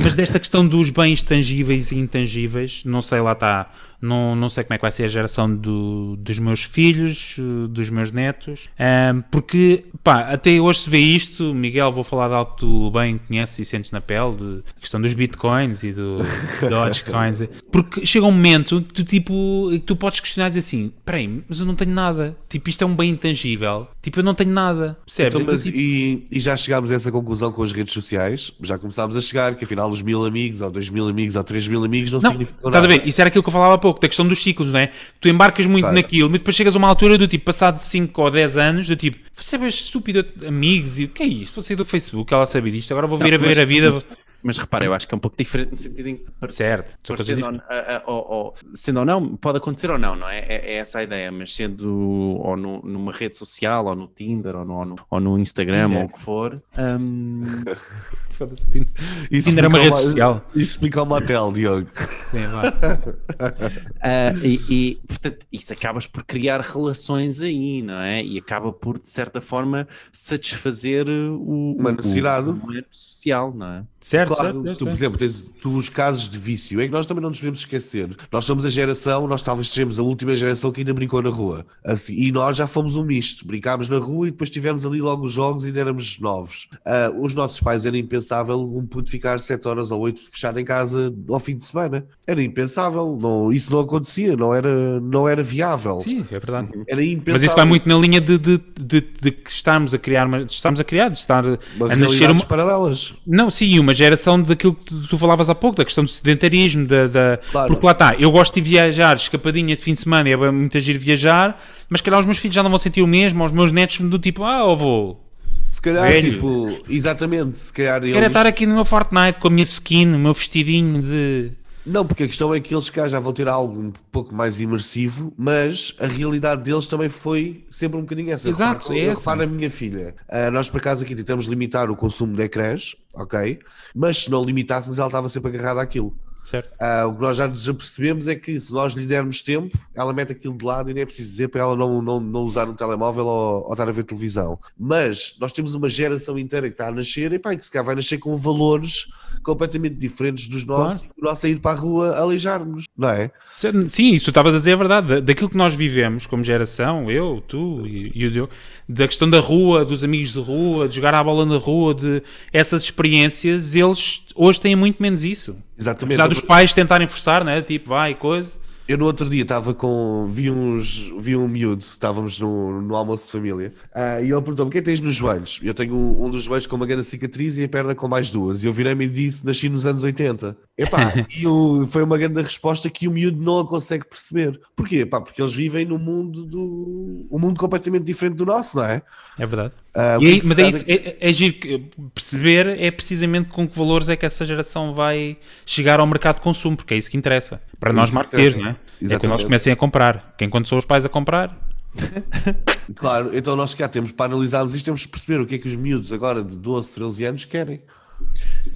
mas desta questão dos bens tangíveis e intangíveis, não sei, lá está, não, não sei como é que vai ser a geração do- dos meus filhos, eh, dos meus netos, Hum, porque, pá, até hoje se vê isto, Miguel, vou falar de algo que tu bem conheces e sentes na pele, de a questão dos bitcoins e do Dogecoins, <laughs> porque chega um momento que tu, tipo, que tu podes questionar e dizer assim, peraí, mas eu não tenho nada, tipo, isto é um bem intangível, tipo, eu não tenho nada, percebes? Então, mas, Tipo, e, e já chegámos a essa conclusão com as redes sociais, já começámos a chegar que afinal os mil amigos, ou dois mil amigos, ou três mil amigos não, Não, significam nada. ver? Isso era aquilo que eu falava pouco, da questão dos ciclos, não é? Tu embarcas muito Claro. naquilo, mas depois chegas a uma altura do tipo, passado 5 ou 10 anos, do tipo, você é estúpido, amigos, e o que é isto? Você é do Facebook, ela sabe disto, agora vou vir a ver mas- a vida. Mas, mas repara, eu acho que é um pouco diferente no sentido em que Certo, coisas Parecendo ou, ou- ou- sendo ou não, pode acontecer ou não, não é? É, é essa a ideia, mas sendo ou no- numa rede social, ou no Tinder, ou no, ou no, ou no Instagram, Tinder. ou o que for. <laughs> Foda-se, Isso Tinder é uma rede social. Isso explica o motel, Diogo. Sim, <laughs> ah, e, e, portanto, isso acabas por criar relações aí, não é? E acaba por, de certa forma, satisfazer o, Uma o- necessidade. o momento social, não é? Certo, Claro, certo, certo, tu, por exemplo, tens tu os casos de vício, é que nós também não nos devemos esquecer. Nós somos a geração, nós talvez sejamos a última geração que ainda brincou na rua. Assim, e nós já fomos um misto. Brincámos na rua e depois tivemos ali logo os jogos e éramos novos. Ah, os nossos pais era impensável um puto ficar 7 horas ou 8 fechado em casa ao fim de semana. Era impensável, não, isso não acontecia, não era, não era viável. Sim, é verdade. Era impensável. Mas isso vai muito na linha de, de, de, de que estamos a criar, mas estamos a criar, de estar Uma a nascer uma, paralelas. Não, sim, uma geração daquilo que tu- falavas há pouco, da questão do sedentarismo, da, da- Claro. porque lá está, eu gosto de viajar, escapadinha de fim de semana, é muito agir viajar, mas calhar os meus filhos já não vão sentir o mesmo, os meus netos do tipo, ah, avô, Se calhar, Velho. tipo, exatamente, se calhar quero é eles... estar aqui no meu Fortnite com a minha skin, o meu vestidinho de. Não, porque a questão é que eles cá já vão ter algo um pouco mais imersivo, mas a realidade deles também foi sempre um bocadinho essa. Exato, Repara, é eu essa. reparo na minha filha. Ah, nós, por acaso, aqui tentamos limitar o consumo de ecrãs, ok? Mas se não limitássemos, ela estava sempre agarrada àquilo. Ah, o que nós já nos apercebemos é que se nós lhe dermos tempo, ela mete aquilo de lado e nem é preciso dizer para ela não, não, não usar um telemóvel ou, ou estar a ver televisão. Mas nós temos uma geração inteira que está a nascer e, pá, que se calhar vai nascer com valores completamente diferentes dos nossos. Claro. E o nosso é ir para a rua aleijar-nos, não é? Sim, isso estavas a dizer é verdade. Da- Daquilo que nós vivemos como geração, eu, tu e, e o Diogo, da questão da rua, dos amigos de rua, de jogar à bola na rua, de essas experiências, eles hoje têm muito menos isso. Exatamente. Apesar dos pais tentarem forçar, né? Tipo, vai, coisa. Eu no outro dia estava com. Vi, uns, vi um miúdo, estávamos no, no almoço de família, ah, e ele perguntou-me: o que é que tens nos joelhos? Eu tenho um, um dos joelhos com uma grande cicatriz e a perna com mais duas. E eu virei-me e disse: nasci nos anos 80. Epá, <laughs> e eu- foi uma grande resposta que o miúdo não a consegue perceber. Porquê? Epá, porque eles vivem num mundo do. um mundo completamente diferente do nosso, não é? É verdade. Ah, o E que aí- é que mas é isso, é, é giro perceber é precisamente com que valores é que essa geração vai chegar ao mercado de consumo, porque é isso que interessa. Para nós Isso marqueteiros, interessa. não é? É Exatamente. nós comecem a comprar. Quem quando são os pais a comprar, Claro, então nós cá temos para analisarmos isto, temos que perceber o que é que os miúdos agora de 12, 13 anos querem.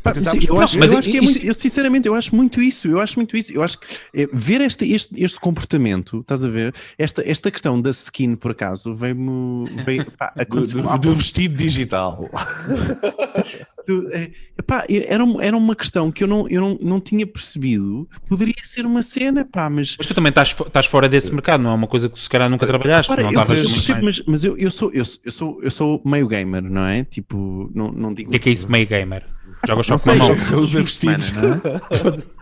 Pá, tentarmos eu acho, Mas eu acho que é muito, eu sinceramente, eu acho muito isso, eu acho muito isso, eu acho que é, ver este, este, este comportamento, estás a ver, esta, esta questão da skin, por acaso, veio-me, veio, pá, <laughs> Do, do- do vestido digital. <laughs> Tu, é, epá, era, era uma questão que eu não, eu não, não tinha percebido. Poderia ser uma cena, pá, mas. mas tu também estás, estás fora desse mercado, não é uma coisa que se calhar nunca trabalhaste. Repara, não eu, percebo, mais- mas, mas eu, eu, sou, eu, sou- eu, sou, eu sou meio gamer, não é? Tipo, não, não digo. O que é que é isso, meio gamer? Jogas só com a mão. todos os fins de semana,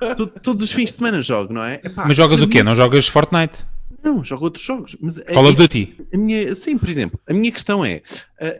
é? To- Todos os fins de semana jogo, não é? Epá, Mas jogas o quê? mim- Não jogas Fortnite? Não, jogo outros jogos. Mas a- Call of Duty? A minha, sim, por exemplo, a minha questão é: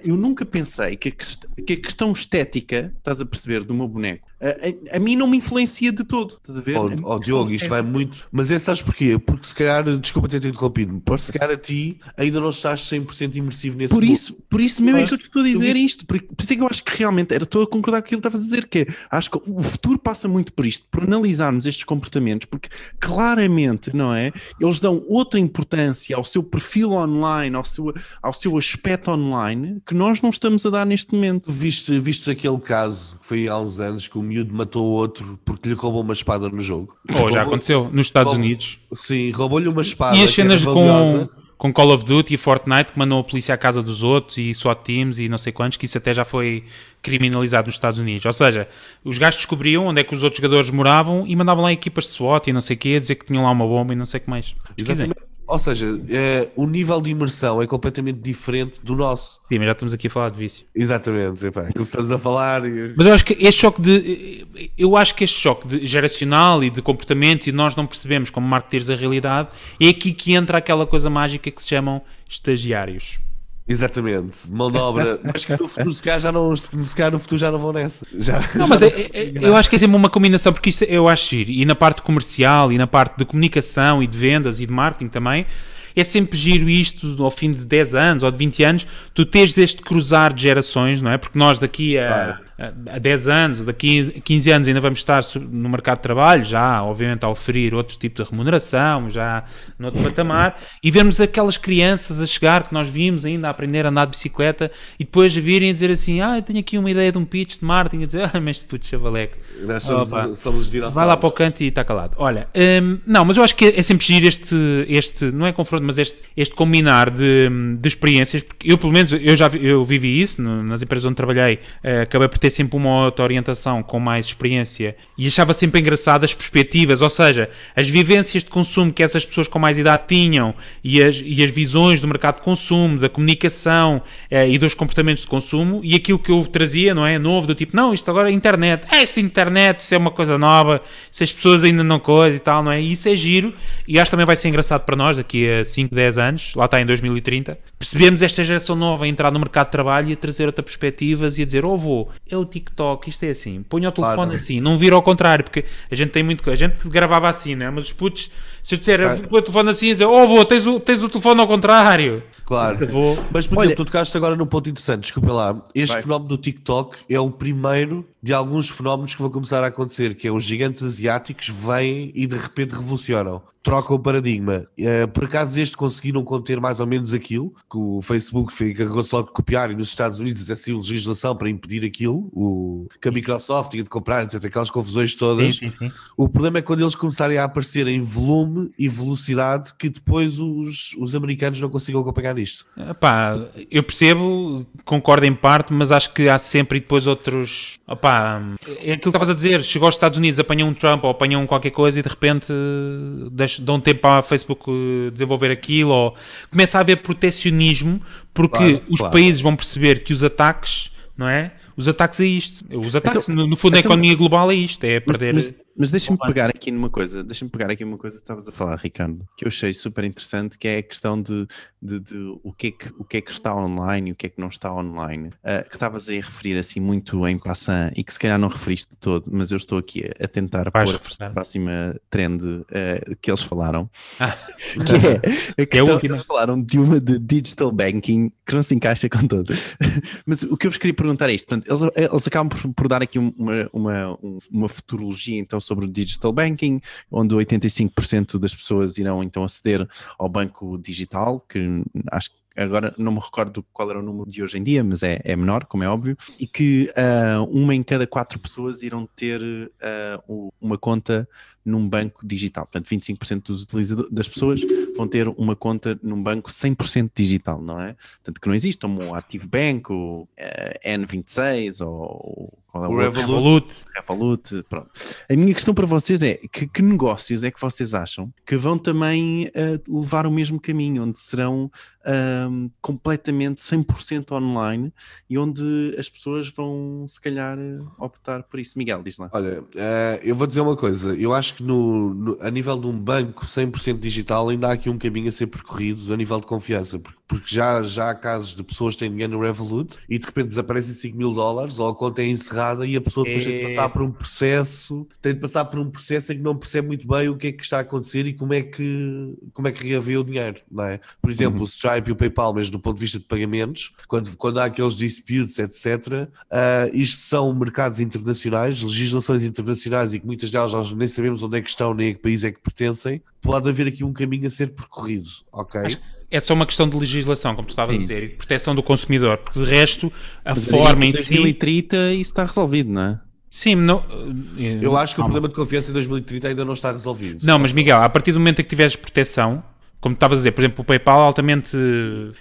eu nunca pensei que a, quest- que a questão estética, estás a perceber, do meu boneco, ah, a, a mim não me influencia de todo. Estás a ver? Ó A ó, questão Diogo, isto vai muito. Mas é, sabes porquê? Porque se calhar, desculpa ter-te interrompido, porque se calhar a ti ainda não estás 100% imersivo nesse Por mundo. isso, por isso mesmo é que eu te estou a dizer tu- isto. Por, por isso é que eu acho que realmente era, estou a concordar com aquilo que estavas a dizer, que é, acho que o futuro passa muito por isto, por analisarmos estes comportamentos, porque claramente, não é? Eles dão outra importância ao seu perfil online, ao seu, ao seu aspecto online, que nós não estamos a dar neste momento. Viste, viste aquele caso que foi há uns anos que o miúdo matou outro porque lhe roubou uma espada no jogo? Oh, já aconteceu nos Estados roubou- Unidos. Sim, roubou-lhe uma espada. E as cenas com, com Call of Duty e Fortnite que mandam a polícia à casa dos outros e SWAT teams e não sei quantos, que isso até já foi criminalizado nos Estados Unidos. Ou seja, os gajos descobriam onde é que os outros jogadores moravam e mandavam lá equipas de SWAT e não sei o quê, a dizer que tinham lá uma bomba e não sei o que mais. Exatamente. Ou seja, é, o nível de imersão é completamente diferente do nosso. Sim, mas já estamos aqui a falar de vício. Exatamente. epá, começamos a falar e. Mas eu acho que este choque de. Eu acho que este choque de geracional e de comportamentos e nós não percebemos como marketeers a realidade é aqui que entra aquela coisa mágica que se chamam estagiários. Exatamente, mão de obra, <laughs> mas que no futuro se calhar já não, se calhar no futuro já não vão nessa. Já, Não, já mas é- é- eu acho que é sempre uma combinação, porque isso eu acho giro. E na parte comercial, e na parte de comunicação, e de vendas, e de marketing também, é sempre giro isto, ao fim de 10 anos ou de 20 anos, tu teres este cruzar de gerações, não é? Porque nós daqui a, a, a 10 anos, daqui a 15 anos ainda vamos estar no mercado de trabalho, já, obviamente, a oferir outro tipo de remuneração, já noutro patamar, e vermos aquelas crianças a chegar que nós vimos ainda a aprender a andar de bicicleta e depois a virem a dizer assim: Ah, eu tenho aqui uma ideia de um pitch de marketing, a dizer, <laughs> ah, mas puto chavaleco. Nós somos, Opa. somos. Vai lá para o canto e está calado. Olha, hum, não, mas eu acho que é sempre giro este, este não é confronto, mas este, este combinar de, de experiências, porque eu, pelo menos, eu já eu vivi isso no- nas empresas onde trabalhei, eh, acabei por ter sempre uma auto-orientação com mais experiência e achava sempre engraçado as perspectivas, ou seja, as vivências de consumo que essas pessoas com mais idade tinham e as, e as visões do mercado de consumo, da comunicação eh, e dos comportamentos de consumo e aquilo que eu trazia, não é? Novo, do tipo, não, isto agora é internet, é esta internet, isso é uma coisa nova, se as pessoas ainda não coisa e tal, não é? E isso é giro e acho que também vai ser engraçado para nós daqui a 5, 10 anos, lá está em 2030, percebemos esta geração nova a entrar no mercado de trabalho e a trazer outras perspectivas e a dizer, oh vô, é o TikTok, isto é assim, ponha o telefone Claro. assim, não vira ao contrário, porque a gente tem muito, a gente gravava assim, né? Mas os putos, se eu disser, põe o telefone assim, dizer, oh vô, tens o, tens o telefone ao contrário. Claro. Vou. Mas, por Olha- exemplo, tu tocaste agora num ponto interessante, desculpa lá. Este Vai. fenómeno do TikTok é o primeiro de alguns fenómenos que vão começar a acontecer, que é os gigantes asiáticos vêm e de repente revolucionam. troca o paradigma. Uh, por acaso este conseguiram conter mais ou menos aquilo, que o Facebook encarregou-se logo de copiar e nos Estados Unidos até saiu legislação para impedir aquilo, o, que a Microsoft tinha de comprar, etc. Aquelas confusões todas. Sim, sim, sim. O problema é quando eles começarem a aparecer em volume e velocidade que depois os, os americanos não consigam acompanhar isto. Epá, eu percebo, concordo em parte, mas acho que há sempre e depois outros. Epá, é aquilo que estavas a dizer. Chegou aos Estados Unidos, apanham um Trump ou apanham qualquer coisa e de repente deixam, dão tempo para a Facebook eh, desenvolver aquilo ou começa a haver protecionismo porque Claro, os claro. países vão perceber que os ataques, não é? Os ataques é isto. Os ataques, Então- no, no fundo, a então- economia global é isto: é perder. mas, mas deixa-me pegar aqui numa coisa, deixa-me pegar aqui numa coisa que estavas a falar, Ricardo, que eu achei super interessante, que é a questão de, de, de o, que é que, o que é que está online e o que é que não está online. Ah, que estavas aí a referir assim muito em passant e que se calhar não referiste de todo, mas eu estou aqui a, tentar Vais pôr a próxima trend ah, que eles falaram, Ah, <laughs> que é a questão, última. eles falaram de uma de digital banking que não se encaixa com todo. <laughs> Mas o que eu vos queria perguntar é isto: portanto, eles, eles acabam por, por dar aqui uma, uma, um- uma futurologia então sobre o digital banking, onde 85% das pessoas irão então aceder ao banco digital, que acho que agora não me recordo qual era o número de hoje em dia, mas é, é menor, como é óbvio, e que ah, uma em cada quatro pessoas irão ter o- uma conta num banco digital. Portanto, 25% dos utilizadores, das pessoas vão ter uma conta num banco 100% digital, não é? Portanto, que não existe como o Active Bank, o eh, N26 ou qual é o, O? Revolut. Revolut. Revolut, pronto. A minha questão para vocês é que, que negócios é que vocês acham que vão também eh, levar o mesmo caminho, onde serão ahm, completamente 100% online e onde as pessoas vão se calhar optar por isso. Miguel, diz lá. Olha, eh, eu vou dizer uma coisa. Eu acho que no, no- a nível de um banco 100% digital ainda há aqui um caminho a ser percorrido a nível de confiança, porque, porque já, já há casos de pessoas que têm dinheiro no Revolut e de repente desaparecem 5 mil dólares ou a conta é encerrada e a pessoa depois tem de É. passar por um processo, tem de passar por um processo em que não percebe muito bem o que é que está a acontecer e como é que, como é que reavê o dinheiro, não é? Por exemplo, o Stripe e o PayPal, mesmo do ponto de vista de pagamentos, quando, quando há aqueles disputes, etc., ah, isto são mercados internacionais, legislações internacionais e que muitas delas nós nem sabemos onde é que estão nem a que país é que pertencem, pode haver aqui um caminho a ser percorrido, ok? Acho É só uma questão de legislação, como tu estavas a dizer, e de proteção do consumidor, porque de resto, a Mas forma em em si. 2030 isso está resolvido, não é? Sim, não. eh, Eu acho que o calma. problema de confiança em 2030 ainda não está resolvido. Não, mas Miguel, a partir do momento em que tiveres proteção, como estavas a dizer, por exemplo, o PayPal altamente.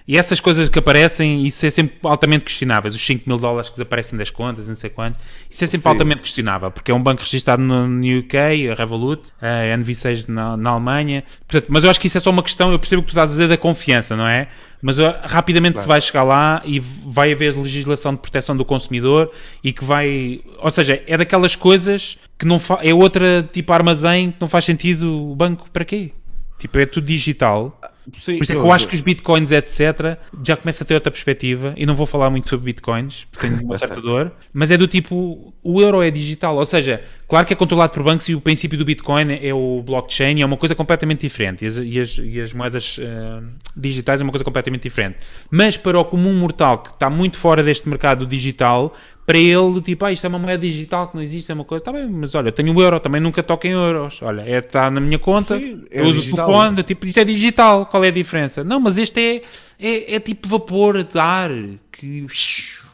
E essas coisas que aparecem, isso é sempre altamente questionável. Os 5 mil dólares que desaparecem das contas, não sei quanto, isso é sempre Sim. altamente questionável, porque é um banco registado no, UK, a Revolut, a NV6 na, na Alemanha. Portanto, mas eu acho que isso é só uma questão, eu percebo que tu estás a dizer da confiança, não é? Mas rapidamente se vai chegar lá e vai haver legislação de proteção do consumidor e que vai. Ou seja, é daquelas coisas que não fa... é outra tipo armazém que não faz sentido o banco para quê? Tipo, é tudo digital. Sim, Por isso é que eu- acho que os bitcoins, etc., já começa a ter outra perspectiva. E não vou falar muito sobre bitcoins, porque tenho uma certa <laughs> dor. Mas é do tipo: o euro é digital. Ou seja, claro que é controlado por bancos e o princípio do bitcoin é o blockchain, é uma coisa completamente diferente. E as, e as, e as moedas eh, digitais é uma coisa completamente diferente. Mas para o comum mortal que está muito fora deste mercado digital, para ele, tipo, ah, isto é uma moeda digital que não existe, é uma coisa. Está bem, mas olha, tenho o euro, também nunca toco em euros. Olha, é, está na minha conta, Sim, é eu uso digital. o telefone, tipo, isto é digital, qual é a diferença? Não, mas este é, é, é tipo vapor de ar que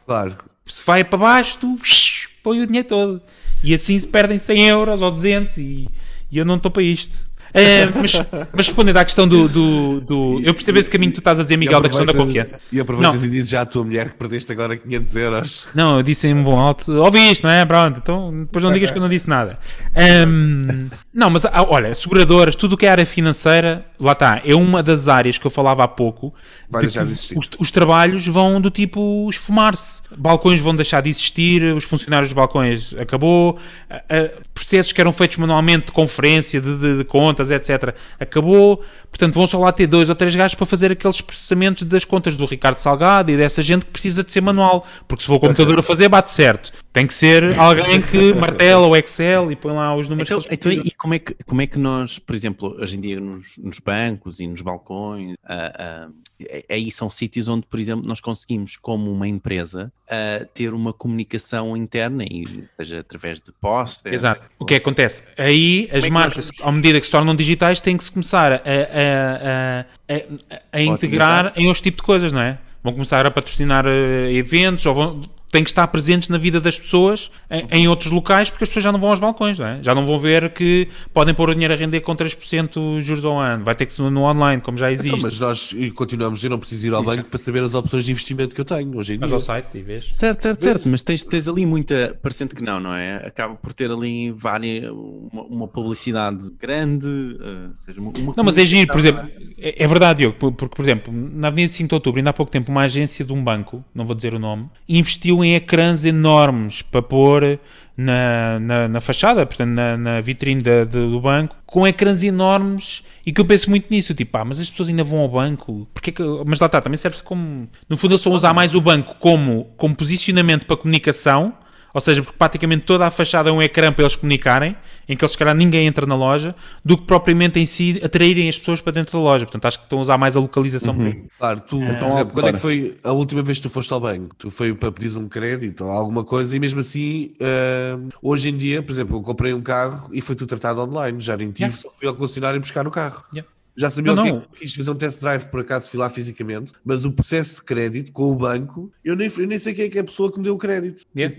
Claro. se vai para baixo, tu põe o dinheiro todo. E assim se perdem 100 euros ou 200 e, e eu não estou para isto. É, mas, mas respondendo à questão do, do, do- Eu percebo esse caminho que tu estás a dizer, Miguel, da questão da confiança. E aproveitas Não. e dizes já à tua mulher que perdeste agora 500 euros. Não, eu disse em bom alto. Ouvi isto, não é? Pronto, então depois não digas que eu não disse nada. Ahm, não, mas ah, olha, seguradoras, tudo o que é área financeira, lá está, é uma das áreas que eu falava há pouco. Vai deixar de existir. Os, os trabalhos vão do tipo esfumar-se. Balcões vão deixar de existir, os funcionários dos balcões acabou, ah, ah, processos que eram feitos manualmente de conferência, de, de- de contas, etc. Acabou. Portanto, vão só lá ter dois ou três gajos para fazer aqueles processamentos das contas do Ricardo Salgado e dessa gente que precisa de ser manual. Porque se for o computador a fazer, bate certo. Tem que ser alguém que martela o Excel e põe lá os números Então, que eles então, e como é, que, como é que nós, por exemplo, hoje em dia nos, nos bancos e nos balcões, ah, ah, é- aí são sítios onde, por exemplo, nós conseguimos, como uma empresa, uh, ter uma comunicação interna, e, seja através de posters. Exato. O que é que acontece? Aí as que marcas, à medida que se tornam digitais, têm que se começar a, a, a, a, integrar em outro tipo de coisas, não é? Vão começar a patrocinar eh, eventos ou vão, têm que estar presentes na vida das pessoas em, em outros locais porque as pessoas já não vão aos balcões, não é? Já não vão ver que podem pôr o dinheiro a render com 3% juros ao ano. Vai ter que ser no online, como já existe. Então, mas nós continuamos, eu não preciso ir ao banco para saber as opções de investimento que eu tenho hoje em Mas dia. ao site e vês. Certo, certo, certo, mas tens, tens ali muita, parecendo que não, não é? Acaba por ter ali várias, uma, uma publicidade grande, uh, seja, uma, uma Não, mas é giro, por exemplo, é, é verdade, Diogo, por- porque, por exemplo, na Avenida 5 de Outubro, ainda há pouco tempo, uma agência de um banco, não vou dizer o nome, investiu em ecrãs enormes para pôr na, na, na fachada, portanto, na, na vitrine da- do banco, com ecrãs enormes e que eu penso muito nisso, tipo, ah, mas as pessoas ainda vão ao banco, porque é que, mas lá está, também serve-se como, no fundo, eles só usar mais o banco como, como posicionamento para comunicação, ou seja, porque praticamente toda a fachada é um ecrã para eles comunicarem, em que eles, se calhar, ninguém entra na loja, do que propriamente em si atraírem as pessoas para dentro da loja. Portanto, acho que estão a usar mais a localização por aí. Claro, tu, por Então, exemplo, quando é que foi a última vez que tu foste ao banco? Tu foi para pedir um crédito ou alguma coisa e mesmo assim, ah, hoje em dia, por exemplo, eu comprei um carro e foi tudo tratado online, já nem tive, Yeah. só fui ao concessionário buscar o carro. Yeah. Já sabia Não, o que é não. que quis fazer um test drive, por acaso fui lá fisicamente, mas o processo de crédito com o banco, eu nem, eu nem sei quem é que é a pessoa que me deu o crédito. Yeah.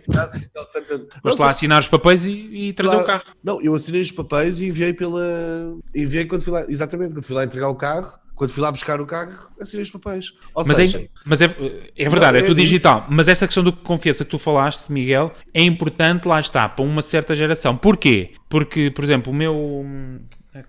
Foste sei. lá assinar os papéis e, e trazer o carro. Não, eu assinei os papéis e enviei pela. Enviei quando fui lá, exatamente, quando fui lá entregar o carro, quando fui lá buscar o carro, assinei os papéis. Ou Mas, seja, é, mas é, é verdade, é é tudo isso. digital. Mas essa questão do confiança que tu falaste, Miguel, é importante, lá está, para uma certa geração. Porquê? Porque, por exemplo, o meu hum,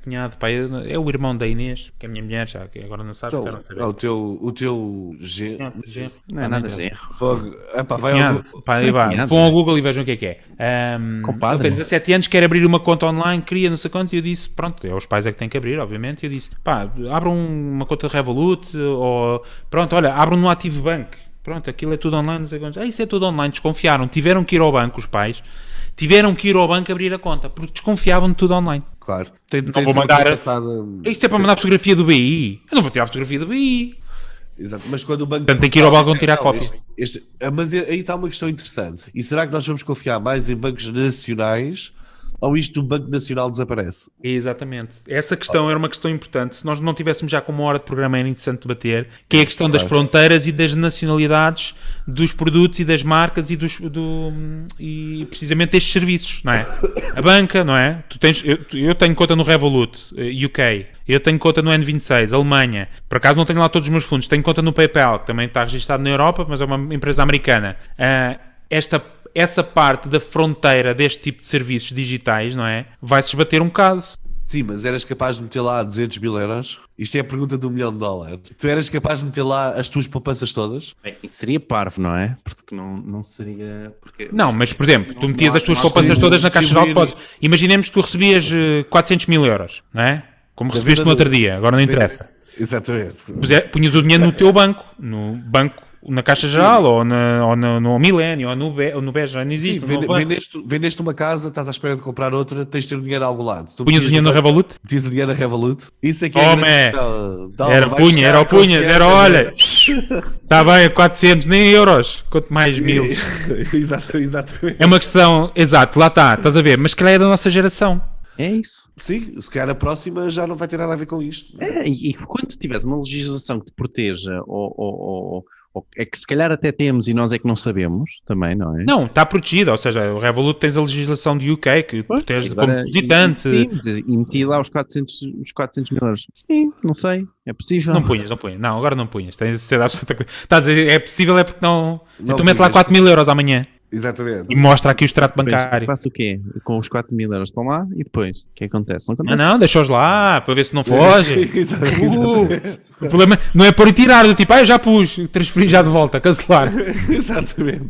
cunhado, pá, é o irmão da Inês, que é a minha mulher, já que agora não sabe, então, ah, o teu, o teu Ah, genro. Não é Ah, nada genro. Fogo. Epá, vai ao Cunhado, Google. pá, vá. Cunhado. Vão ao Google e vejam o que é que é. Ahm, Compadre. Ele tem 17 anos, quer abrir uma conta online, cria não sei quanto, e eu disse, pronto, é os pais é que têm que abrir, obviamente, e eu disse, pá, abram uma conta de Revolut, ou, pronto, olha, abram no Active Bank, pronto, aquilo é tudo online, não sei quantos. Ah, isso é tudo online, desconfiaram, tiveram que ir ao banco, os pais, tiveram que ir ao banco abrir a conta, porque desconfiavam de tudo online. Claro. Tem, Não tem vou mandar- passada- Isto é para mandar fotografia do BI. Eu não vou tirar a fotografia do BI. Exato. Mas quando o banco. Portanto, tem que ir ao balcão tirar Não, cópia. este- este- ah, mas aí está uma questão interessante. E será que nós vamos confiar mais em bancos nacionais ou isto do Banco Nacional desaparece? Exatamente. Essa questão era uma questão importante. Se nós não tivéssemos já com uma hora de programa, era interessante debater, que é a questão das fronteiras e das nacionalidades dos produtos e das marcas e, dos, do, e precisamente destes serviços, não é? A banca, não é? Tu tens, eu, eu tenho conta no Revolut, eh, UK, eu tenho conta no N26, Alemanha. Por acaso não tenho lá todos os meus fundos. Tenho conta no PayPal, que também está registado na Europa, mas é uma empresa americana. Ah, esta essa parte da fronteira deste tipo de serviços digitais, não é? Vai-se esbater um bocado. Sim, mas eras capaz de meter lá 200 mil euros? Isto é a pergunta do milhão de dólares. Tu eras capaz de meter lá as tuas poupanças todas? Bem, isso seria parvo, não é? Porque não, não seria. Porque... Não, mas por exemplo, tu metias não as tuas poupanças todas na caixa de depósito. Imaginemos que tu recebias eh, 400 mil euros, não é? Como recebeste no outro dia, agora não interessa. Exatamente. Puse- Punhas o dinheiro no teu banco, no banco, na Caixa Geral, ou, na, ou na- no Milênio, ou no, Be, ou no BES, já não Sim, existe. no vende- vendeste, vendeste uma casa, estás à espera de comprar outra, tens de ter o dinheiro a algum lado. Tu Punhas o dinheiro no Revolut? Metias o dinheiro na Revolut. Isso é que é. Toma, Era punha, era o punha, era olha, está bem, 400, nem euros, quanto mais mil. <laughs> Exato, exatamente. É uma questão, exato, lá está, estás a ver, mas que é da nossa geração. É isso. Sim, se calhar a próxima já não vai ter nada a ver com isto. É, e, quando tu tiveres uma legislação que te proteja, ou- ou- ou- é que se calhar até temos e nós é que não sabemos, também, não é? Não, está protegida, ou seja, o Revolut tens a legislação de UK que Pois, protege agora, como depositante. E, meti lá os 400, os 400 mil euros. Sim, não sei. É possível. Não punhas, não punhas. Não, agora não punhas. Tens de ser absoluta... Estás a dizer, é possível, é porque não. Não tu mete lá punhas. 4 mil euros amanhã Exatamente. e mostra aqui o extrato bancário. Faço o quê? Com os 4 mil euros estão lá e depois? O que acontece? Não Não, acontece. não, deixa-os lá para ver se não <laughs> foge. Uh, exatamente. o problema não é pôr e tirar, do tipo, ah, eu já pus, transferi já de volta, cancelar. <laughs> Exatamente.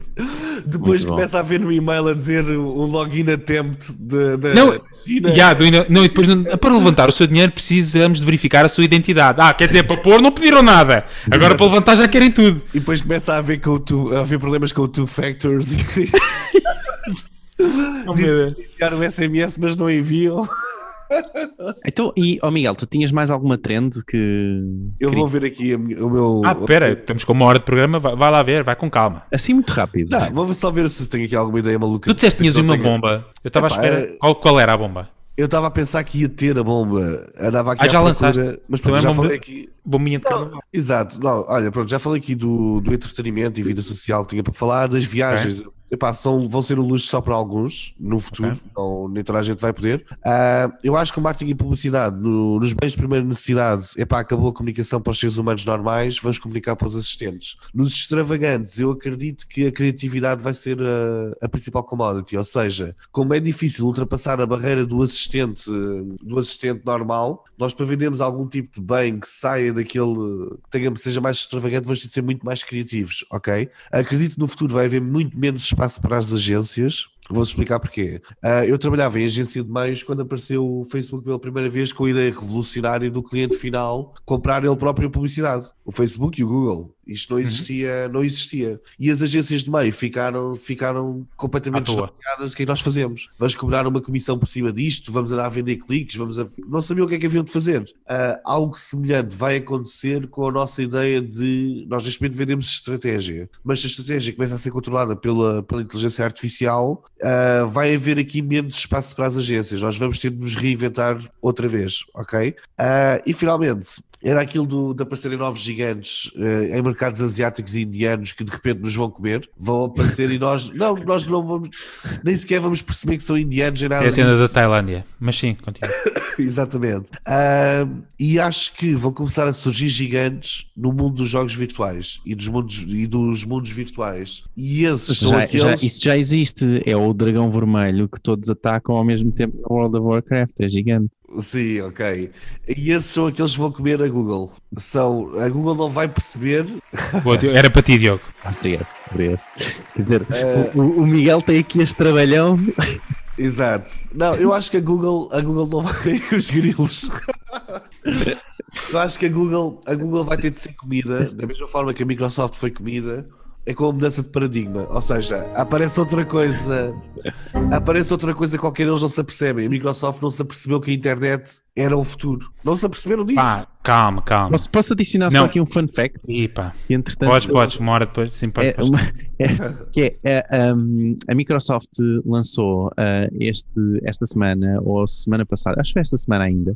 Depois Muito bom. começa a ver no e-mail a dizer o login attempt de- da Não, China. já, do não, e depois não- para levantar o seu dinheiro precisamos de verificar a sua identidade. Ah, quer dizer, para pôr não pediram nada. Agora para levantar já querem tudo. E depois começa a haver, com o two, a haver problemas com o two factors <laughs> e Oh, meu dizem Deus. que enviaram o SMS, mas não enviam. <laughs> Então, e, ó Miguel, tu tinhas mais alguma trend que. Eu vou ver aqui a minha- o meu. Ah, espera, estamos com uma hora de programa, vai, vai lá ver, vai com calma. Assim muito rápido. Não, vou só ver se tenho aqui alguma ideia maluca. Tu disseste que tinhas Eu uma tenho- bomba. Eu estava à espera. é- Qual, qual era a bomba? Eu estava a pensar que ia ter a bomba. Andava aqui Ah, já procura, lançaste? Mas pronto, já vamos falei ver. aqui. Bombinha de carnaval. Exato, não, olha, pronto, já falei aqui do, do entretenimento e vida social que tinha para falar, das viagens. Epá, são, vão ser um luxo só para alguns no futuro, Ok. não, nem toda a gente vai poder. Ah, eu acho que o marketing e publicidade no- nos bens de primeira necessidade, epá, acabou a comunicação para os seres humanos normais, vamos comunicar para os assistentes. Nos extravagantes, eu acredito que a criatividade vai ser a, a principal commodity, ou seja, como é difícil ultrapassar a barreira do assistente, do assistente normal, nós para vendermos algum tipo de bem que saia daquele, que tenha, seja mais extravagante, vamos ter de ser muito mais criativos, ok? Acredito que no futuro vai haver muito menos espaço para as agências. Vou-vos explicar porquê. Ah, eu trabalhava em agência de meios quando apareceu o Facebook pela primeira vez com a ideia revolucionária do cliente final comprar ele próprio a publicidade. O Facebook e o Google. Isto não existia, não existia. E as agências de meio ficaram, ficaram completamente desnorteadas. O que é que nós fazemos? Vamos cobrar uma comissão por cima disto, vamos andar a vender cliques, vamos a... não sabiam o que é que haviam de fazer. Ah, algo semelhante vai acontecer com a nossa ideia de nós neste momento vendemos estratégia, mas se a estratégia começa a ser controlada pela, pela inteligência artificial, ah, vai haver aqui menos espaço para as agências. Nós vamos ter de nos reinventar outra vez, ok? Ah, e finalmente, era aquilo do, de aparecerem novos gigantes eh, em mercados asiáticos e indianos que de repente nos vão comer, vão aparecer e nós não, nós não vamos, nem sequer vamos perceber que são indianos nem nada É a cena da. Tailândia. Mas sim, continua. <laughs> Exatamente. Ah, e acho que vão começar a surgir gigantes no mundo dos jogos virtuais e dos mundos, e dos mundos virtuais. E esses são Já, aqueles. já- isso já existe, é o dragão vermelho que todos atacam ao mesmo tempo no World of Warcraft, é gigante. Sim, ok. E esses são aqueles que vão comer a Google. São, a Google não vai perceber. Boa. Era para ti, Diogo. Ah, Obrigado, obrigado. Quer dizer, o, o- o Miguel tem aqui este trabalhão. Exato. Não, eu acho que a Google, a Google não vai. <laughs> Os grilos. Eu acho que a Google, a Google vai ter de ser comida, da mesma forma que a Microsoft foi comida. É com a mudança de paradigma, ou seja, aparece outra coisa, aparece outra coisa qualquer, eles não se apercebem. A Microsoft não se apercebeu que a internet era o futuro, não se aperceberam disso. Pá, calma, calma. Posso, posso adicionar Não. só aqui um fun fact? Que, entretanto, Podes, podes, uma hora depois. Sim, pode, É uma- <laughs> é- que é, é, um, a Microsoft lançou uh, este, esta semana, ou semana passada, acho que foi esta semana ainda,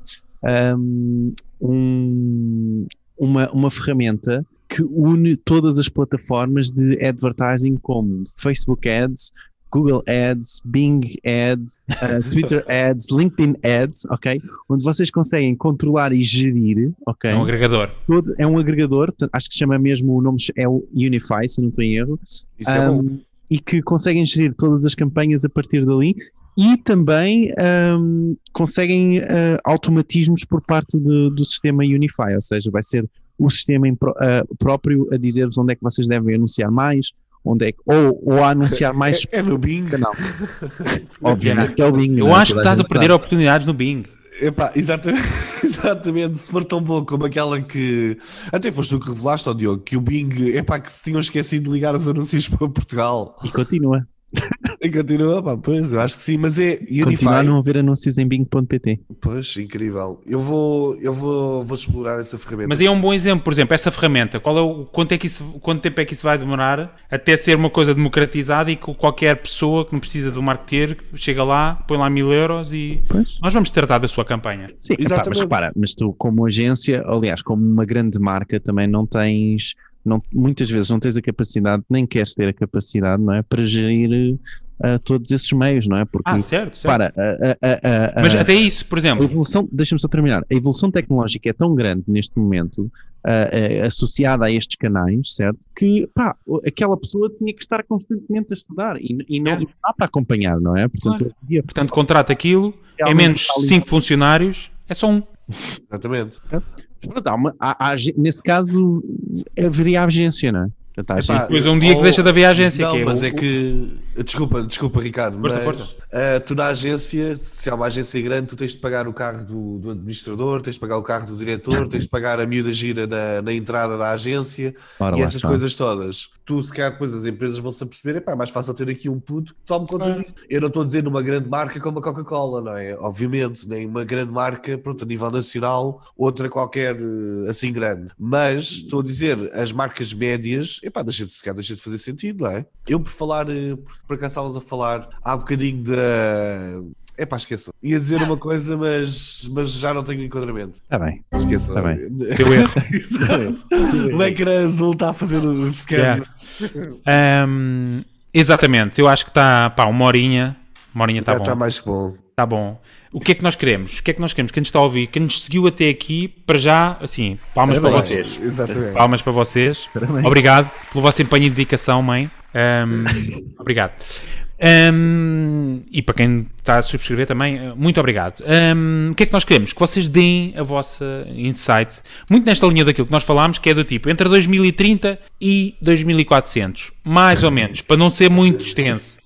um- uma, uma ferramenta que une todas as plataformas de advertising como Facebook Ads, Google Ads, Bing Ads, uh, <laughs> Twitter Ads, LinkedIn Ads, ok? Onde vocês conseguem controlar e gerir, ok? É um agregador. todo- é um agregador, portanto, acho que se chama mesmo, o nome é o Unify, se não estou em erro, Isso é bom. um, e que conseguem gerir todas as campanhas a partir dali e também um, conseguem uh, automatismos por parte de- do sistema Unify, ou seja, vai ser o sistema uh, próprio a dizer-vos onde é que vocês devem anunciar mais, onde é que, ou, ou a anunciar <laughs> mais É, é no Bing. canal. <laughs> Obviamente que é o Bing. Eu não é? acho que a estás a perder sabe. oportunidades no Bing. Epá, exatamente, <laughs> exatamente, se for tão bom como aquela que até foste tu que revelaste, ó Diogo, que o Bing, epá, que se tinham esquecido de ligar os anúncios para Portugal. E continua. <laughs> Continua, pá, pois, eu acho que sim, mas é a Unify. não haver anúncios em bing.pt. Pois, incrível. Eu vou, eu vou, vou explorar essa ferramenta. Mas é um bom exemplo, por exemplo, essa ferramenta, qual é o, quanto, é que isso, quanto tempo é que isso vai demorar até ser uma coisa democratizada e que qualquer pessoa que não precisa do marketeer chega lá, põe lá mil euros e Pois. nós vamos tratar da sua campanha. Sim, epá, mas Exatamente. repara, mas tu como agência, aliás, como uma grande marca, também não tens, não, muitas vezes não tens a capacidade, nem queres ter a capacidade, não é, para gerir uh, todos esses meios, não é? Porque, Ah, certo, certo. para, a, a- a- a- Mas a- até isso, por a exemplo, evolução, deixa-me só terminar, a evolução tecnológica é tão grande neste momento, uh, uh, associada a estes canais, certo? Que, pá, aquela pessoa tinha que estar constantemente a estudar e, e não, É. dá para acompanhar, não é? Portanto, Claro. dia, portanto, contrata aquilo, é menos está ali- 5 funcionários, é só um. Exatamente. Pronto, há uma- há- há nesse caso, haveria agência, não é? Portanto, a Epá, Depois um dia que deixa de haver agência. Não, que é mas o- é que. Desculpa, desculpa, Ricardo. Força, mas, força. ah, tu na agência, se há uma agência grande, tu tens de pagar o carro do, do administrador, tens de pagar o carro do diretor, tens de pagar a miúda gira na, na entrada da agência Ora, e essas está. coisas todas. Tu, se calhar, depois as empresas vão se aperceber, é mais fácil ter aqui um puto que tome conta Claro. disso. Eu não estou a dizer numa grande marca como a Coca-Cola, não é? Obviamente, nem uma grande marca, pronto, a nível nacional, outra qualquer eh, assim grande. Mas estou a dizer, as marcas médias, epá, deixa de, se calhar deixa de fazer sentido, não é? Eu, por falar, eh, por, acaso estávamos a falar há bocadinho da. Epá, esqueça. Ia dizer uma coisa, mas, mas já não tenho enquadramento. Está Tá bem. Esqueça. Tá bem. <laughs> Deu erro. Exato. o ecrã azul está a fazer o scan. Yeah. Ahm, exatamente, eu acho que está, pá, uma horinha. Uma horinha está bom. está mais que bom. Está bom. O que é que nós queremos? O que é que nós queremos? Quem nos está a ouvir, quem nos seguiu até aqui, para já, assim, palmas para Parabéns. vocês. Exatamente. Palmas para vocês. Parabéns. Obrigado pelo vosso empenho e dedicação, mãe. Ahm, <laughs> obrigado. Ahm, e para quem está a subscrever também, muito obrigado. Ahm, o que é que nós queremos? Que vocês deem a vossa insight, muito nesta linha daquilo que nós falámos, que é do tipo entre 2030 e 2400, mais ou menos, para não ser muito extenso.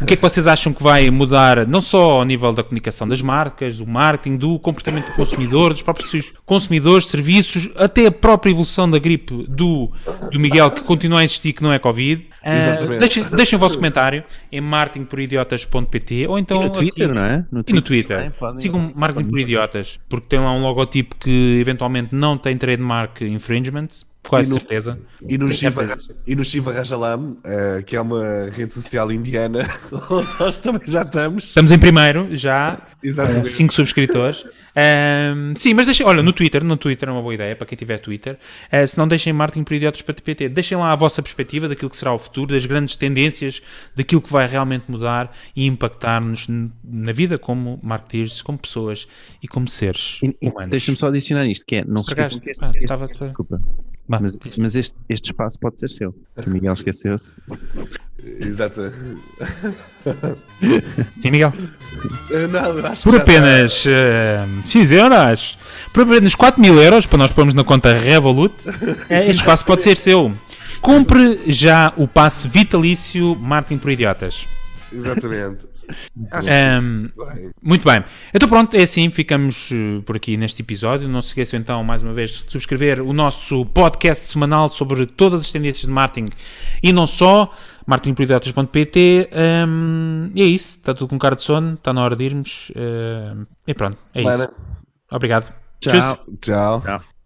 O que é que vocês acham que vai mudar, não só ao nível da comunicação das marcas, do marketing, do comportamento do consumidor, dos próprios consumidores, serviços, até a própria evolução da gripe do, do Miguel, que continua a existir, que não é Covid? Exatamente. deixem, deixem o vosso comentário em marketingporidiotas.pt ou então E no Twitter, aqui- não é? No e no Twitter. podem- Sigam Marketing por Idiotas, porque tem lá um logotipo que eventualmente não tem trademark infringement, quase E no- certeza. E no Shiva, e no Shiva Rajalam, eh, que é uma rede social indiana, <laughs> onde nós também já estamos. Estamos em primeiro, já, Exatamente. 5 subscritores. Ahm, sim, mas deixem, olha, no Twitter, no Twitter é uma boa ideia para quem tiver Twitter. Ah, se não deixem Marketing por Idiotas para TPT, deixem lá a vossa perspectiva daquilo que será o futuro, das grandes tendências, daquilo que vai realmente mudar e impactar-nos na vida como marketeers, como pessoas e como seres E- humanos. Deixa-me só adicionar isto, que é, não se esqueçam que este, este- estava- desculpa, Bah, mas, mas este, este espaço pode ser seu. O Miguel esqueceu-se. Exato. Sim, Miguel. Não, acho Por que já apenas eh, X euros, por apenas 4 mil euros, para nós pormos na conta Revolut, eh, este espaço pode ser seu. Compre já o passe vitalício Marketing por Idiotas. Exatamente. Que bem. muito bem. Então pronto, é assim, ficamos eh, por aqui neste episódio. Não se esqueçam então, mais uma vez, de subscrever o nosso podcast semanal sobre todas as tendências de marketing e não só, marketingporidiotas.pt Ahm, e é isso, está tudo com cara de sono, está na hora de irmos. Ahm, e pronto, é isso. Semana. Obrigado. Tchau. Tchau. Tchau.